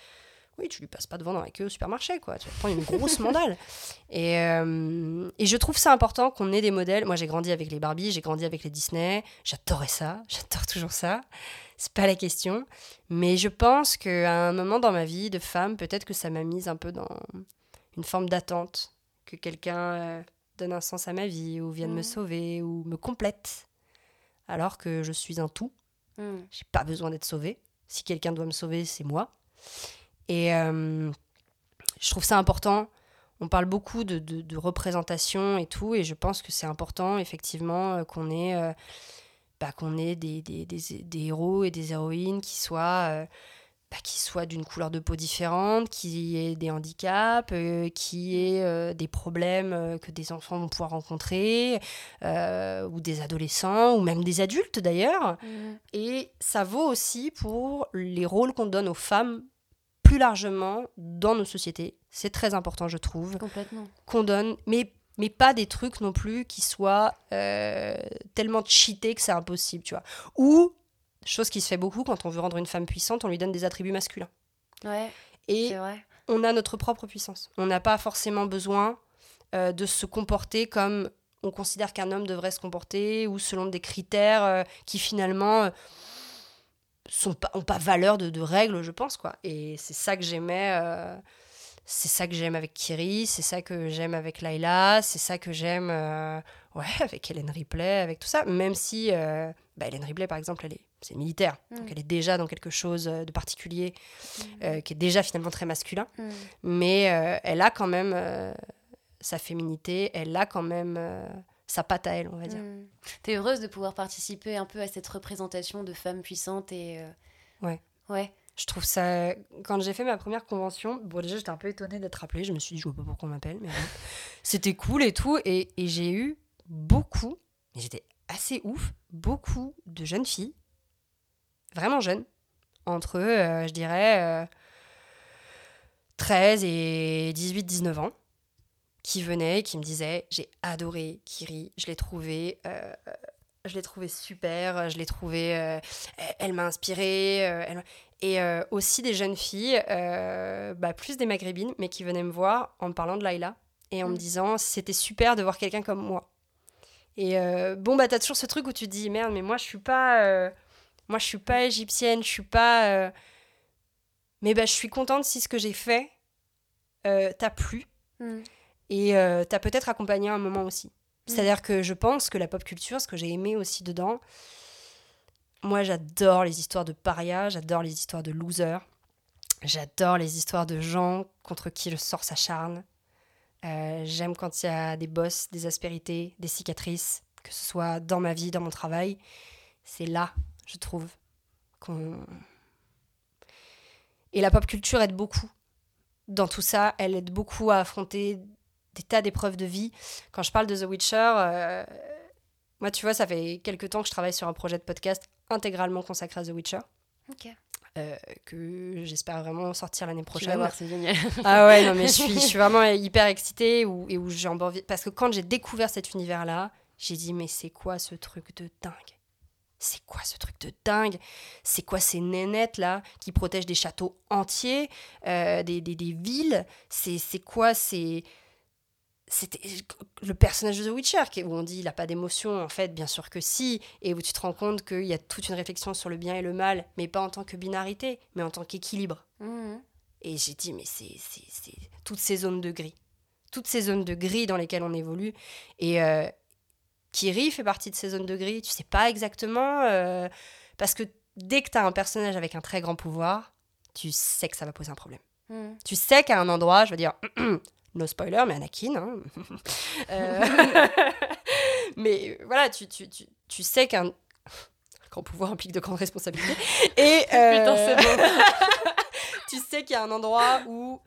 oui, tu lui passes pas devant dans la queue au supermarché, quoi. Tu prends une grosse mandale. Et, euh, et je trouve ça important qu'on ait des modèles. Moi, j'ai grandi avec les Barbie, j'ai grandi avec les Disney. J'adorais ça. J'adore toujours ça. C'est pas la question. Mais je pense qu'à un moment dans ma vie de femme, peut-être que ça m'a mise un peu dans une forme d'attente. Que quelqu'un euh, donne un sens à ma vie, ou vienne me Mhm. sauver, ou me complète. Alors que je suis un tout. Hmm. J'ai pas besoin d'être sauvée. Si quelqu'un doit me sauver, c'est moi. Et euh, je trouve ça important. On parle beaucoup de, représentation et tout, et je pense que c'est important, effectivement, euh, qu'on ait, euh, bah, qu'on ait des, des- des- héros et des héroïnes qui soient, bah, qui soient d'une couleur de peau différente, qui aient des handicaps, euh, qui aient euh, des problèmes euh, que des enfants vont pouvoir rencontrer, euh, ou des adolescents, ou même des adultes d'ailleurs. Hmm. Et ça vaut aussi pour les rôles qu'on donne aux femmes plus largement dans nos sociétés. C'est très important, je trouve, Complètement. qu'on donne, mais, mais pas des trucs non plus qui soient tellement cheatés que c'est impossible, tu vois. Ou, chose qui se fait beaucoup quand on veut rendre une femme puissante, on lui donne des attributs masculins. Ouais, Et vrai. on a notre propre puissance. On n'a pas forcément besoin euh, de se comporter comme on considère qu'un homme devrait se comporter ou selon des critères euh, qui finalement euh, sont pas, ont pas valeur de, de règles, je pense quoi. Et c'est ça que j'aimais. euh, c'est ça que j'aime avec Kiri, c'est ça que j'aime avec Layla, c'est ça que j'aime ouais, avec Hélène Ripley, avec tout ça. Même si euh, bah, Hélène Ripley, par exemple, elle est, c'est militaire. Mm. Donc elle est déjà dans quelque chose euh, de particulier, Hmm. euh, qui est déjà finalement très masculin Hmm. mais euh, elle a quand même sa féminité, elle a quand même sa patte à elle, on va dire. Hmm. T'es heureuse de pouvoir participer un peu à cette représentation de femmes puissantes et. Ouais. Ouais. Je trouve ça. Quand j'ai fait ma première convention, bon, déjà j'étais un peu étonnée d'être appelée, je me suis dit, je vois pas pourquoi on m'appelle, mais c'était cool et tout, et, et j'ai eu beaucoup, et j'étais assez ouf, beaucoup de jeunes filles, vraiment jeunes, entre, euh, je dirais, euh, 13 et 18-19 ans, qui venaient et qui me disaient J'ai adoré Kiri, je l'ai trouvé. euh, je l'ai trouvé super, je l'ai trouvé. euh, elle- m'a inspirée. elle et aussi des jeunes filles, bah, plus des maghrébines, mais qui venaient me voir en me parlant de Laila et en me Mm. disant C'était super de voir quelqu'un comme moi. Et euh, bon, bah, t'as toujours ce truc où tu te dis Merde, mais moi, je suis pas. euh, moi, je suis pas égyptienne, je suis pas. euh, mais bah, je suis contente si ce que j'ai fait t'a plu Hmm. et t'as peut-être accompagné un moment aussi. C'est-à-dire que je pense que la pop culture, ce que j'ai aimé aussi dedans, moi, j'adore les histoires de parias, j'adore les histoires de losers, j'adore les histoires de gens contre qui le sort s'acharne. Euh, J'aime quand il y a des bosses, des aspérités, des cicatrices, que ce soit dans ma vie, dans mon travail. C'est là, je trouve, qu'on. Et la pop culture aide beaucoup. Dans tout ça, elle aide beaucoup à affronter des tas d'épreuves de vie. Quand je parle de The Witcher, euh, moi, tu vois, ça fait quelques temps que je travaille sur un projet de podcast intégralement consacré à The Witcher. Ok. Euh, que j'espère vraiment sortir l'année Tu vas prochaine. voir, c'est génial. Ah ouais, non, mais je suis, je suis vraiment hyper excitée où, et où j'ai envie. Parce que quand j'ai découvert cet univers-là, j'ai dit, mais c'est quoi ce truc de dingue? C'est quoi ce truc de dingue? C'est quoi ces nénettes là qui protègent des châteaux entiers, euh, des, des, des villes? C'est c'est quoi ces. C'était le personnage de The Witcher qui, où on dit il n'a pas d'émotion, en fait, bien sûr que si, et où tu te rends compte qu'il y a toute une réflexion sur le bien et le mal, mais pas en tant que binarité, mais en tant qu'équilibre. Mhm. Et j'ai dit, mais c'est toutes ces zones de gris. Toutes ces zones de gris dans lesquelles on évolue. Et euh, Kiri fait partie de ces zones de gris. Tu sais pas exactement. euh, parce que dès que tu as un personnage avec un très grand pouvoir, tu sais que ça va poser un problème. Mhm. Tu sais qu'à un endroit, je veux dire, no spoiler, mais Anakin. hein. Euh, mais voilà, tu, tu, tu, tu sais qu'un grand pouvoir implique de grandes responsabilités. Et Putain, c'est beau. tu sais qu'il y a un endroit où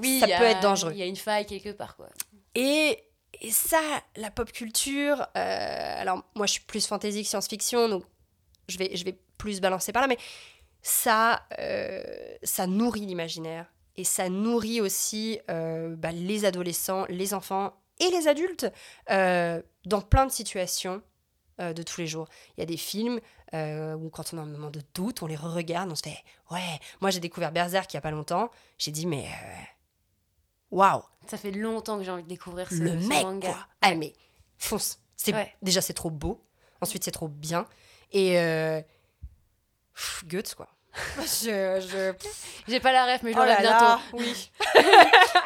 Oui, ça peut être dangereux. Il y a une faille quelque part, quoi. Et, et ça, la pop culture, euh, alors moi je suis plus fantasy que science-fiction, donc je vais, je vais plus balancer par là, mais ça, euh, ça nourrit l'imaginaire et ça nourrit aussi euh, bah, les adolescents, les enfants et les adultes euh, dans plein de situations euh, de tous les jours. Il y a des films où quand on a un moment de doute, on les re-regarde, on se fait ouais. Moi j'ai découvert Berserk il y a pas longtemps, j'ai dit mais waouh Ça fait longtemps que j'ai envie de découvrir ce, le ce mec, manga. quoi. Ah, mais fonce. C'est, Ouais. Déjà, c'est trop beau. Ensuite, c'est trop bien. Et. Pff, Goethe, quoi. je. je... J'ai pas la ref, mais je Oh l'aurai bientôt. là, oui.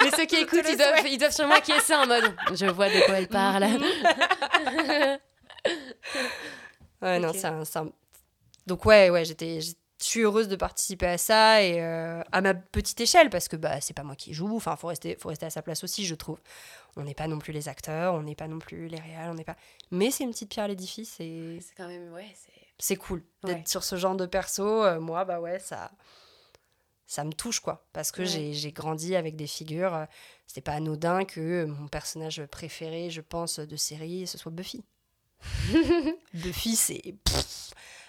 Mais ceux qui écoutent, ils doivent, ils doivent sûrement acquiescer en mode je vois de quoi elle parle. Ouais, non, c'est un, c'est un- Donc, ouais, ouais, j'étais. Je suis heureuse de participer à ça et euh, à ma petite échelle parce que bah c'est pas moi qui joue. Enfin, faut rester, faut rester à sa place aussi, je trouve. On n'est pas non plus les acteurs, on n'est pas non plus les réals, on n'est pas. Mais c'est une petite pierre à l'édifice et c'est quand même, ouais, c'est. C'est cool d'être Ouais. sur ce genre de perso. Euh, moi, bah ouais, ça, ça me touche, quoi. Parce que Ouais. j'ai- j'ai grandi avec des figures. euh, C'était pas anodin que mon personnage préféré, je pense, de série, ce soit Buffy. Buffy, c'est.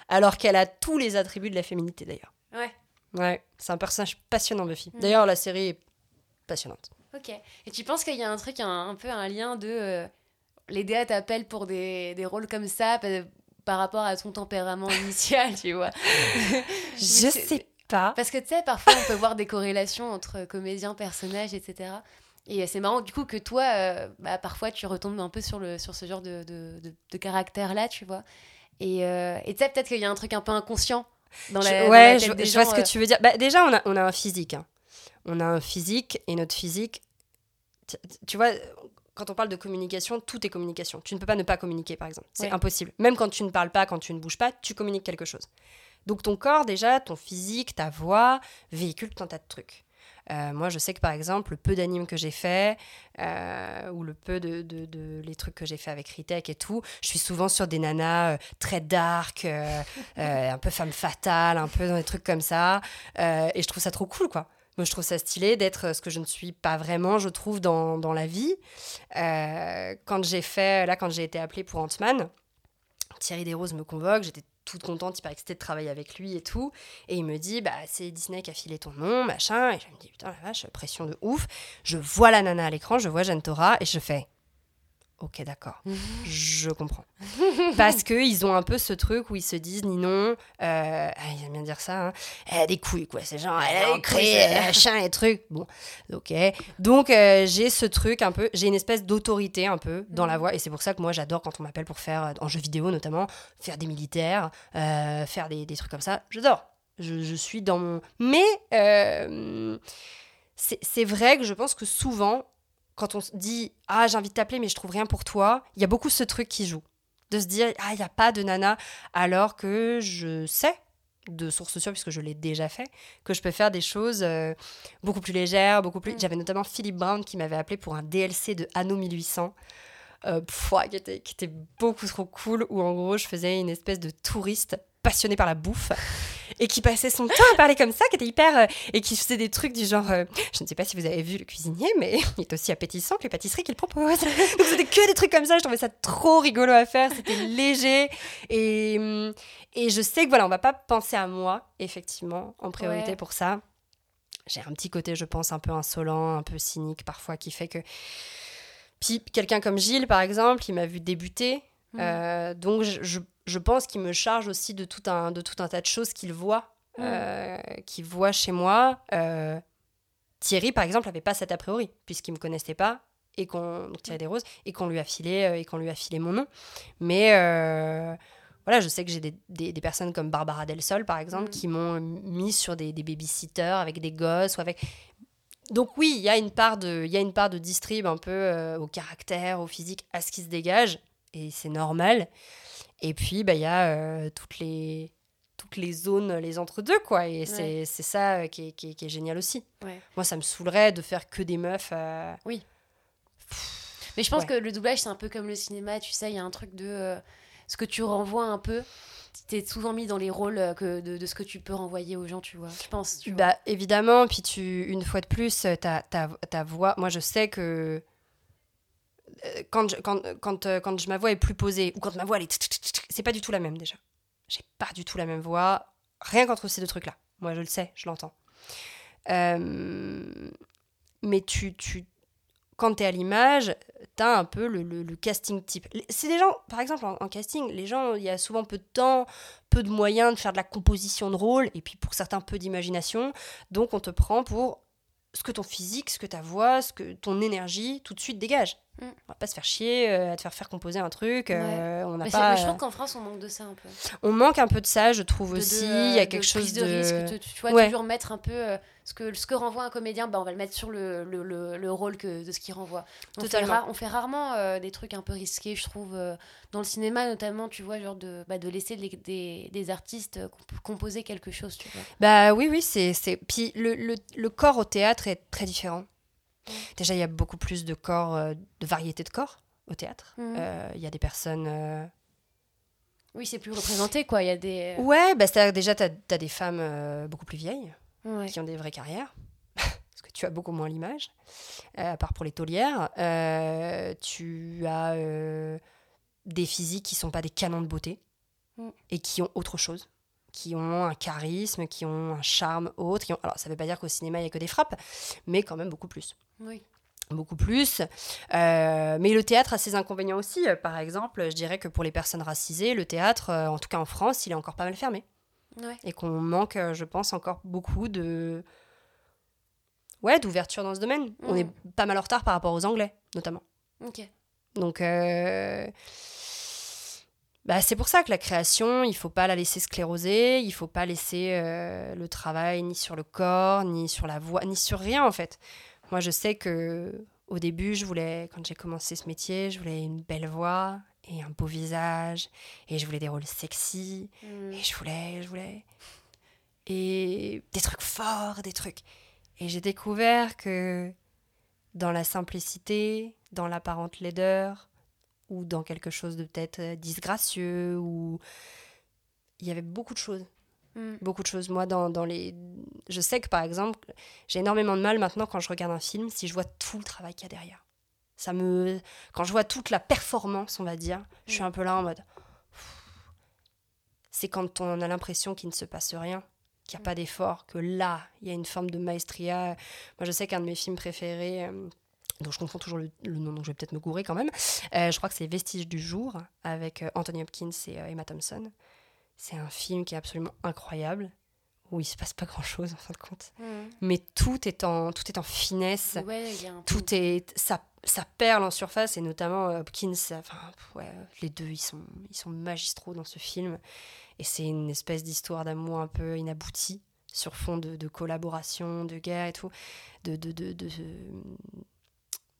Alors qu'elle a tous les attributs de la féminité, d'ailleurs. Ouais, Ouais, c'est un personnage passionnant, Buffy. Mhm. D'ailleurs, la série est passionnante. ok. Et tu penses qu'il y a un truc, un, un peu un lien de. euh, les DA t'appellent pour des, des rôles comme ça par, rapport à ton tempérament initial, tu vois. Je sais pas. Parce que tu sais, parfois on peut voir des corrélations entre comédiens, personnages, etc. Et c'est marrant du coup que toi, euh, bah, parfois tu retombes un peu sur, le, sur ce genre de, de, de- de caractère-là, tu vois. Et euh, tu sais, peut-être qu'il y a un truc un peu inconscient dans la, Je- dans ouais, la je, tête des je vois ce que euh. tu veux dire. Bah, déjà, on a, on a un physique. hein. On a un physique et notre physique. Tu vois, quand on parle de communication, tout est communication. Tu ne peux pas ne pas communiquer, par exemple. C'est Ouais. impossible. Même quand tu ne parles pas, quand tu ne bouges pas, tu communiques quelque chose. Donc ton corps, déjà, ton physique, ta voix, véhicule tout un tas de trucs. Euh, moi, je sais que par exemple, le peu d'animes que j'ai fait, euh, ou le peu de, de- de- les trucs que j'ai fait avec Ritek et tout, je suis souvent sur des nanas euh, très dark, un peu femme fatale, un peu dans des trucs comme ça. Et je trouve ça trop cool, quoi. Moi, je trouve ça stylé d'être ce que je ne suis pas vraiment, je trouve, dans, dans la vie. Euh, quand j'ai fait, là, quand j'ai été appelée pour Ant-Man, Thierry Desroses me convoque, j'étais toute contente, hyper excitée de travailler avec lui et tout. Et il me dit, bah, c'est Disney qui a filé ton nom, machin. Et je me dis, putain, la vache, pression de ouf. Je vois la nana à l'écran, je vois Jeanne Tora, et je fais, ok, d'accord, je comprends. Parce qu'ils ont un peu ce truc où ils se disent, Ninon, euh, ah, ils aiment bien dire ça, hein, elle a des couilles, quoi. C'est genre, elle a c'est- machin, et trucs. Bon, ok. Donc, euh, j'ai ce truc un peu, j'ai une espèce d'autorité un peu dans la Mhm. voix, et c'est pour ça que moi, j'adore quand on m'appelle pour faire, euh, en jeu vidéo notamment, faire des militaires, euh, faire des, des trucs comme ça. J'adore. Je, je suis dans mon. Mais c'est vrai que je pense que souvent, quand on se dit Ah, j'ai envie de t'appeler, mais je trouve rien pour toi, il y a beaucoup ce truc qui joue. De se dire, ah, il n'y a pas de nana, alors que je sais de sources sûres, puisque je l'ai déjà fait, que je peux faire des choses euh, beaucoup plus légères, beaucoup plus... Mm. J'avais notamment Philippe Brown qui m'avait appelé pour un DLC de Anno 1800, euh, pff, qui, était, qui était beaucoup trop cool, où en gros je faisais une espèce de touriste passionné par la bouffe et qui passait son temps à parler comme ça, qui était hyper. euh, et qui faisait des trucs du genre. euh, je ne sais pas si vous avez vu le cuisinier, mais il est aussi appétissant que les pâtisseries qu'il propose. Donc c'était que des trucs comme ça, je trouvais ça trop rigolo à faire, c'était léger. Et, hum, et je sais que voilà, on va pas penser à moi, effectivement, en priorité Ouais. pour ça. J'ai un petit côté, je pense, un peu insolent, un peu cynique parfois, qui fait que. Puis quelqu'un comme Gilles, par exemple, il m'a vu débuter. Mm. Euh, donc je, je- je pense qu'il me charge aussi de tout un, de tout un tas de choses qu'il voit, Mm. euh, qu'il voit chez moi. Euh, Thierry, par exemple, n'avait pas cet a priori, puisqu'il ne me connaissait pas, et qu'on, donc Thierry Desroses, et qu'on lui a filé, euh, et qu'on lui a filé mon nom. Mais euh, voilà, je sais que j'ai des, des- des personnes comme Barbara Del Sol, par exemple, Mm. qui m'ont mis sur des, des babysitters avec des gosses ou avec. Donc oui, il y a une part de, il y a une part de distrib un peu euh, au caractère, au physique, à ce qui se dégage, et c'est normal. Et puis bah il y a euh, toutes les toutes les zones, les entre-deux, quoi. Et c'est c'est ça euh, qui est, qui est- qui est génial aussi. Ouais. Moi, ça me saoulerait de faire que des meufs. euh, Mais je pense Ouais. que le doublage, c'est un peu comme le cinéma, tu sais, il y a un truc de euh, ce que tu renvoies un peu. T'es souvent mis dans les rôles que de, de ce que tu peux renvoyer aux gens, tu vois. Je pense, tu vois. Bah, évidemment, puis tu, une fois de plus, ta, ta, ta voix, moi je sais que quand je, quand, quand, euh, quand je- ma voix est plus posée, ou quand ma voix elle est... C'est pas du tout la même déjà. J'ai pas du tout la même voix, rien qu'entre ces deux trucs-là. Moi je le sais, je l'entends. Euh, mais tu, tu, quand t'es à l'image, t'as un peu le, le- casting type. C'est des gens, par exemple, en, en casting, les gens, il y a souvent peu de temps, peu de moyens de faire de la composition de rôle, et puis pour certains, peu d'imagination. Donc on te prend pour ce que ton physique, ce que ta voix, ce que ton énergie tout de suite dégage. Mm. On va pas se faire chier euh, à te faire faire composer un truc. euh, on n'a mais, pas. je trouve qu'en France, on manque de ça un peu. On manque un peu de ça, je trouve De- aussi. euh, Il y a quelque chose prise de, de. risque. Tu, vois, Ouais. toujours mettre un peu euh, ce, que, ce que renvoie un comédien, bah, on va le mettre sur le, le, le, le rôle que, de ce qu'il renvoie. On fait, ra- on fait rarement des trucs un peu risqués, je trouve. dans le cinéma, notamment, tu vois, genre de, bah, de laisser les- des, des artistes comp- composer quelque chose, tu vois. Bah oui, oui, c'est. c'est- Puis le, le, le corps au théâtre est très différent. Mm. Déjà, il y a beaucoup plus de corps, euh, de variété de corps au théâtre. Mhm. Euh, Il y a des personnes. euh, Oui, c'est plus représenté, quoi. Il y a des. Ouais, bah déjà, tu as, des femmes euh, beaucoup plus vieilles Ouais. qui ont des vraies carrières. Parce que tu as beaucoup moins l'image, à part pour les taulières. Tu as des physiques qui sont pas des canons de beauté Mm. et qui ont autre chose. Qui ont un charisme, qui ont un charme autre. Qui ont... Alors, ça veut pas dire qu'au cinéma, il y a que des frappes, mais quand même beaucoup plus. Oui. beaucoup plus. Euh, mais le théâtre a ses inconvénients aussi. Par exemple, je dirais que pour les personnes racisées, le théâtre, euh, en tout cas en France, il est encore pas mal fermé. Ouais. Et qu'on manque, euh, je pense, encore beaucoup de... Ouais, d'ouverture dans ce domaine. On est pas mal en retard par rapport aux Anglais, notamment. Ok. Donc, euh, bah, c'est pour ça que la création, il faut pas la laisser scléroser, il faut pas laisser euh, le travail ni sur le corps, ni sur la voix, ni sur rien en fait. Moi, je sais que au début, je voulais, quand j'ai commencé ce métier, je voulais une belle voix et un beau visage, et je voulais des rôles sexy, Mm. et je voulais, je voulais. Et des trucs forts, des trucs. Et j'ai découvert que dans la simplicité, dans l'apparente laideur, ou dans quelque chose de peut-être euh, disgracieux, ou. Il y avait beaucoup de choses. Mm. Beaucoup de choses. Moi, dans, dans les. Je sais que par exemple, j'ai énormément de mal maintenant quand je regarde un film si je vois tout le travail qu'il y a derrière. Ça me. Quand je vois toute la performance, on va dire, je suis un peu là en mode. C'est quand on a l'impression qu'il ne se passe rien, qu'il n'y a pas d'effort, que là, il y a une forme de maestria. Moi, je sais qu'un de mes films préférés, euh, dont je confonds toujours le, le nom, donc je vais peut-être me gourer quand même, euh, je crois que c'est Vestiges du jour, avec euh, Anthony Hopkins et euh, Emma Thompson. C'est un film qui est absolument incroyable, où il se passe pas grand-chose en fin de compte. Mm. Mais tout est en, tout est en finesse Ouais, peu- tout est ça, ça perle en surface et notamment Hopkins enfin ouais, les deux ils sont ils sont magistraux dans ce film et c'est une espèce d'histoire d'amour un peu inaboutie sur fond de, de collaboration de guerre et tout de de, de,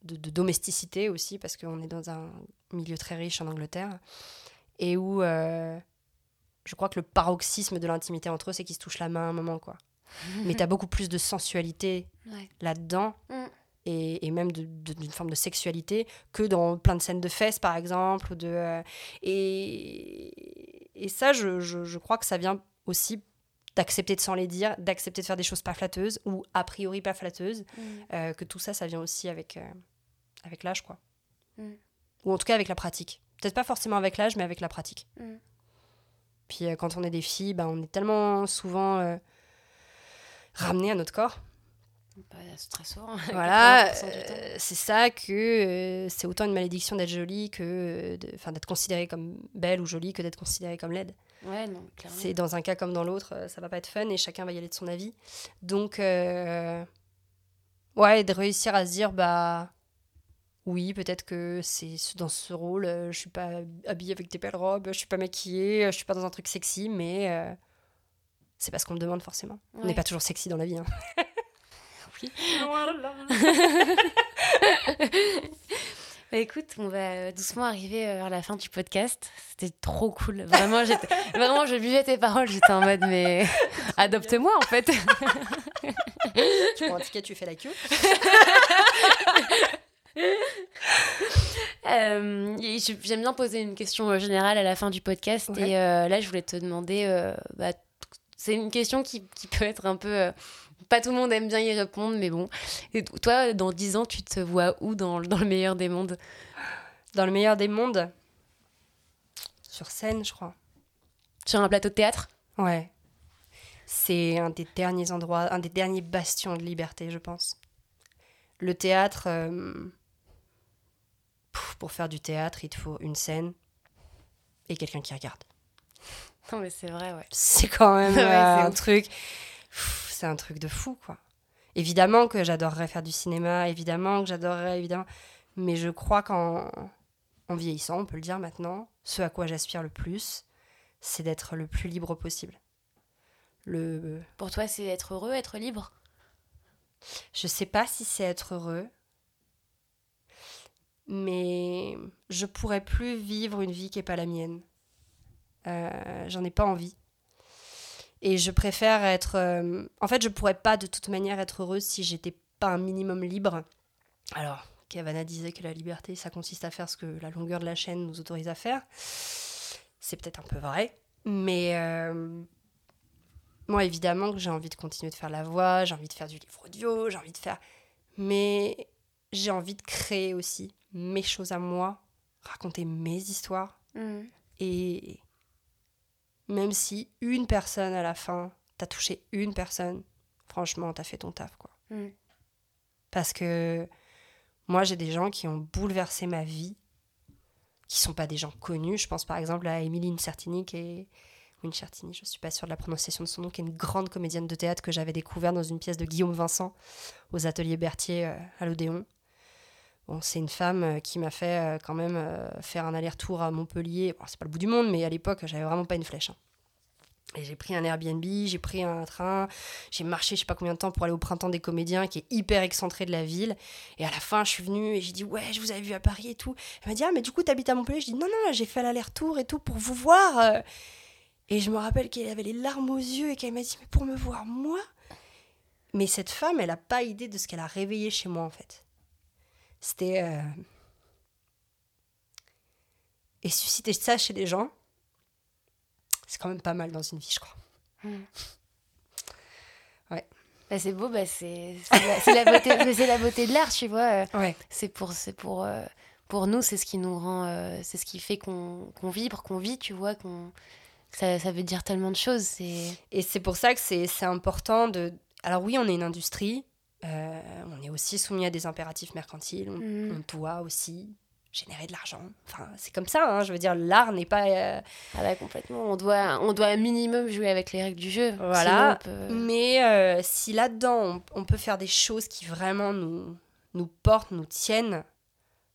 de, domesticité aussi parce qu'on est dans un milieu très riche en Angleterre et où euh, je crois que le paroxysme de l'intimité entre eux, c'est qu'ils se touchent la main à un moment, quoi. Mais t'as beaucoup plus de sensualité Ouais. là-dedans Mm. et, et même d'une forme de sexualité que dans plein de scènes de fesses, par exemple. ou De, euh, et, et ça, je, je- je crois que ça vient aussi d'accepter de s'en les dire, d'accepter de faire des choses pas flatteuses ou a priori pas flatteuses, Mm. euh, que tout ça, ça vient aussi avec, euh, avec l'âge, quoi. Mm. Ou en tout cas avec la pratique. Peut-être pas forcément avec l'âge, mais avec la pratique. Mm. Puis euh, quand on est des filles, bah, on est tellement souvent euh, ramené à notre corps. Bah, c'est très souvent. Voilà, 80% du temps. euh, c'est ça que euh, c'est autant une malédiction d'être jolie que d'être considérée comme belle ou jolie que d'être considérée comme laide. Ouais, non, clairement. C'est dans un cas comme dans l'autre, ça va pas être fun et chacun va y aller de son avis. Donc, ouais, de réussir à se dire, bah oui, peut-être que c'est ce- dans ce rôle, euh, je suis pas habillée avec des belles robes, je suis pas maquillée, euh, je suis pas dans un truc sexy, mais euh, c'est pas ce qu'on me demande forcément. On n'est pas toujours sexy dans la vie. hein. Oui. Bah, écoute, on va doucement arriver vers la fin du podcast. C'était trop cool. Vraiment, j'étais, vraiment, je buvais tes paroles. J'étais en mode, mais adopte-moi en fait. tu prends un ticket, tu fais la queue. Euh, J'aime bien poser une question euh, générale à la fin du podcast. Ouais. Et euh, là, je voulais te demander. euh, bah, c'est une question qui, qui peut être un peu. pas tout le monde aime bien y répondre, mais bon. Et toi, dans 10 ans, tu te vois où dans, le- dans le meilleur des mondes? Dans le meilleur des mondes, sur scène, je crois. Sur un plateau de théâtre? Ouais. C'est un des derniers endroits, un des derniers bastions de liberté, je pense. Le théâtre, pour faire du théâtre, il te faut une scène et quelqu'un qui regarde. Non, mais c'est vrai, ouais. C'est quand même Ouais, euh, un ouf. truc. C'est un truc de fou, quoi. Évidemment que j'adorerais faire du cinéma, évidemment que j'adorerais, évidemment. Mais je crois qu'en en vieillissant, on peut le dire maintenant, ce à quoi j'aspire le plus, c'est d'être le plus libre possible. Le, Pour toi, c'est être heureux, être libre? Je sais pas si c'est être heureux, mais je pourrais plus vivre une vie qui est pas la mienne. Euh, J'en ai pas envie. Et je préfère être. euh, En fait, je pourrais pas de toute manière être heureuse si j'étais pas un minimum libre. Alors, Cavana disait que la liberté, ça consiste à faire ce que la longueur de la chaîne nous autorise à faire. C'est peut-être un peu vrai, mais euh, moi, évidemment j'ai envie de continuer de faire la voix, j'ai envie de faire du livre audio, j'ai envie de faire. Mais j'ai envie de créer aussi mes choses à moi, raconter mes histoires. Et même si une personne à la fin, t'as touché une personne, franchement, t'as fait ton taf, quoi. Mm. Parce que moi, j'ai des gens qui ont bouleversé ma vie, qui sont pas des gens connus. Je pense par exemple à Émilie Incertini, qui est. Je suis pas sûre de la prononciation de son nom, qui est une grande comédienne de théâtre que j'avais découvert dans une pièce de Guillaume Vincent aux ateliers Berthier euh, à l'Odéon. C'est une femme euh, qui m'a fait euh, quand même euh, faire un aller-retour à Montpellier. C'est pas le bout du monde, mais à l'époque, j'avais vraiment pas une flèche. hein. Et j'ai pris un Airbnb, j'ai pris un train, j'ai marché je sais pas combien de temps pour aller au printemps des comédiens qui est hyper excentré de la ville. Et à la fin, je suis venue et j'ai dit ouais, je vous avais vu à Paris et tout. Elle m'a dit ah mais du coup t'habites à Montpellier? Je dis non non, j'ai fait l'aller-retour et tout pour vous voir. Et je me rappelle qu'elle avait les larmes aux yeux et qu'elle m'a dit mais pour me voir moi? Mais cette femme, elle a pas idée de ce qu'elle a réveillé chez moi en fait. C'était euh, et susciter ça chez des gens, c'est quand même pas mal dans une vie, je crois. Bah, c'est beau, bah, c'est la, la beauté, la beauté de l'art, tu vois. euh, Ouais. C'est pour, c'est pour, euh, pour nous, c'est ce qui nous rend, c'est ce qui fait qu'on qu'on vibre, qu'on vit, tu vois, qu'on ça, ça veut dire tellement de choses. Et c'est pour ça que c'est important de. Alors, oui, on est une industrie, euh, on est aussi soumis à des impératifs mercantiles, on, Mhm. on doit aussi générer de l'argent. Enfin, c'est comme ça, hein, je veux dire, l'art n'est pas. euh, ah bah, complètement. On doit, on doit un minimum jouer avec les règles du jeu. Voilà. Peut- Mais euh, si là-dedans, on, on peut faire des choses qui vraiment nous, nous portent, nous tiennent.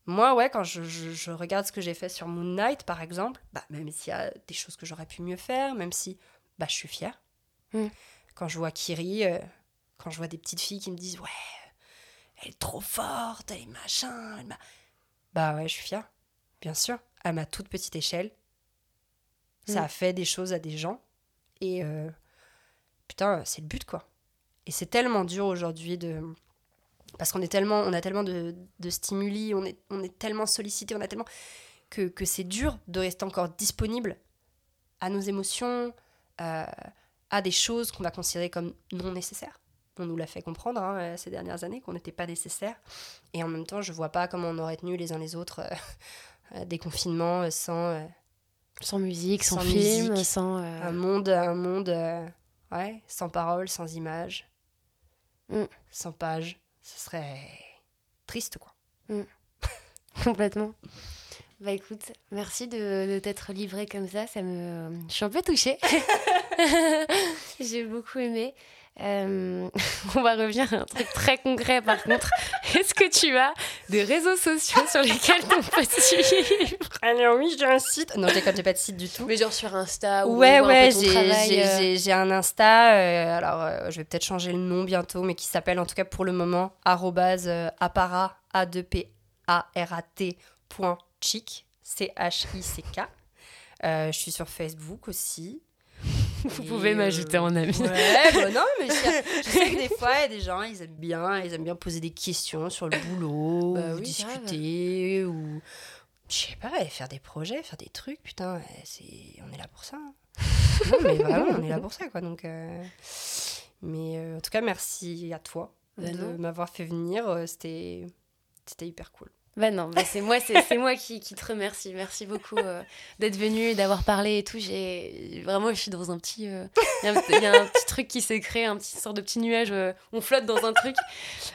Moi, ouais, quand je, je- je regarde ce que j'ai fait sur Moon Knight, par exemple, bah, même s'il y a des choses que j'aurais pu mieux faire, même si bah, je suis fière. Mm. Quand je vois Kiri, euh, quand je vois des petites filles qui me disent Ouais, elle est trop forte, elle est machin. elle bah ouais, je suis fière, bien sûr, à ma toute petite échelle. Ça Mm. a fait des choses à des gens. Et euh, putain, c'est le but, quoi. Et c'est tellement dur aujourd'hui de. Parce qu'on est tellement, on a tellement de, de stimuli, on est, on est tellement sollicité, on a tellement. que, que c'est dur de rester encore disponible à nos émotions, euh, à des choses qu'on va considérer comme non nécessaires. On nous l'a fait comprendre hein, euh, ces dernières années qu'on n'était pas nécessaire. Et en même temps, je vois pas comment on aurait tenu les uns les autres euh, euh, des confinements sans euh, Sans musique, sans, Sans film, musique. sans. euh, un monde, un monde, ouais, sans parole, sans images, Mm. sans page. Ce serait triste, quoi. Complètement. Bah écoute, merci de, de t'être livré comme ça. Ça me, je suis un peu touchée. J'ai beaucoup aimé. Euh, on va revenir à un truc très concret par contre. Est-ce que tu as des réseaux sociaux sur lesquels on peut te suivre? Alors oui, j'ai un site. Non, j'ai j'ai pas de site du tout. Mais genre sur Insta ou Ouais, ouais, j'ai euh, j'ai- un Insta. euh, alors, euh, je vais peut-être changer le nom bientôt, mais qui s'appelle en tout cas pour le moment apparat a 2 p a r a t point chic c h i c k. Euh, je suis sur Facebook aussi. Vous Et, pouvez euh, m'ajouter en ami. Ouais, bah non, mais je, je sais que des fois, il y a des gens, ils aiment bien, ils aiment bien poser des questions sur le boulot, Bah ou oui, discuter, ou je sais pas, faire des projets, faire des trucs, putain, c'est, on est là pour ça. hein. non, mais vraiment, on est là pour ça, quoi. Donc, euh, mais euh, en tout cas, merci à toi Bah de m'avoir fait venir. euh, C'était, c'était hyper cool. Bah non, bah c'est moi, c'est moi qui, qui te remercie. Merci beaucoup euh, d'être venu d'avoir parlé et tout. J'ai vraiment, je suis dans un petit, euh, il y a un- il y, a un petit truc qui s'est créé, un petit sorte de petit nuage. euh, on flotte dans un truc.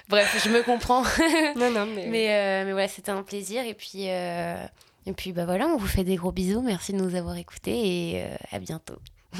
Bref, je me comprends. Non, non, mais, mais euh, mais voilà, c'était un plaisir. Et puis euh, et puis bah voilà, on vous fait des gros bisous. Merci de nous avoir écoutés et euh, à bientôt.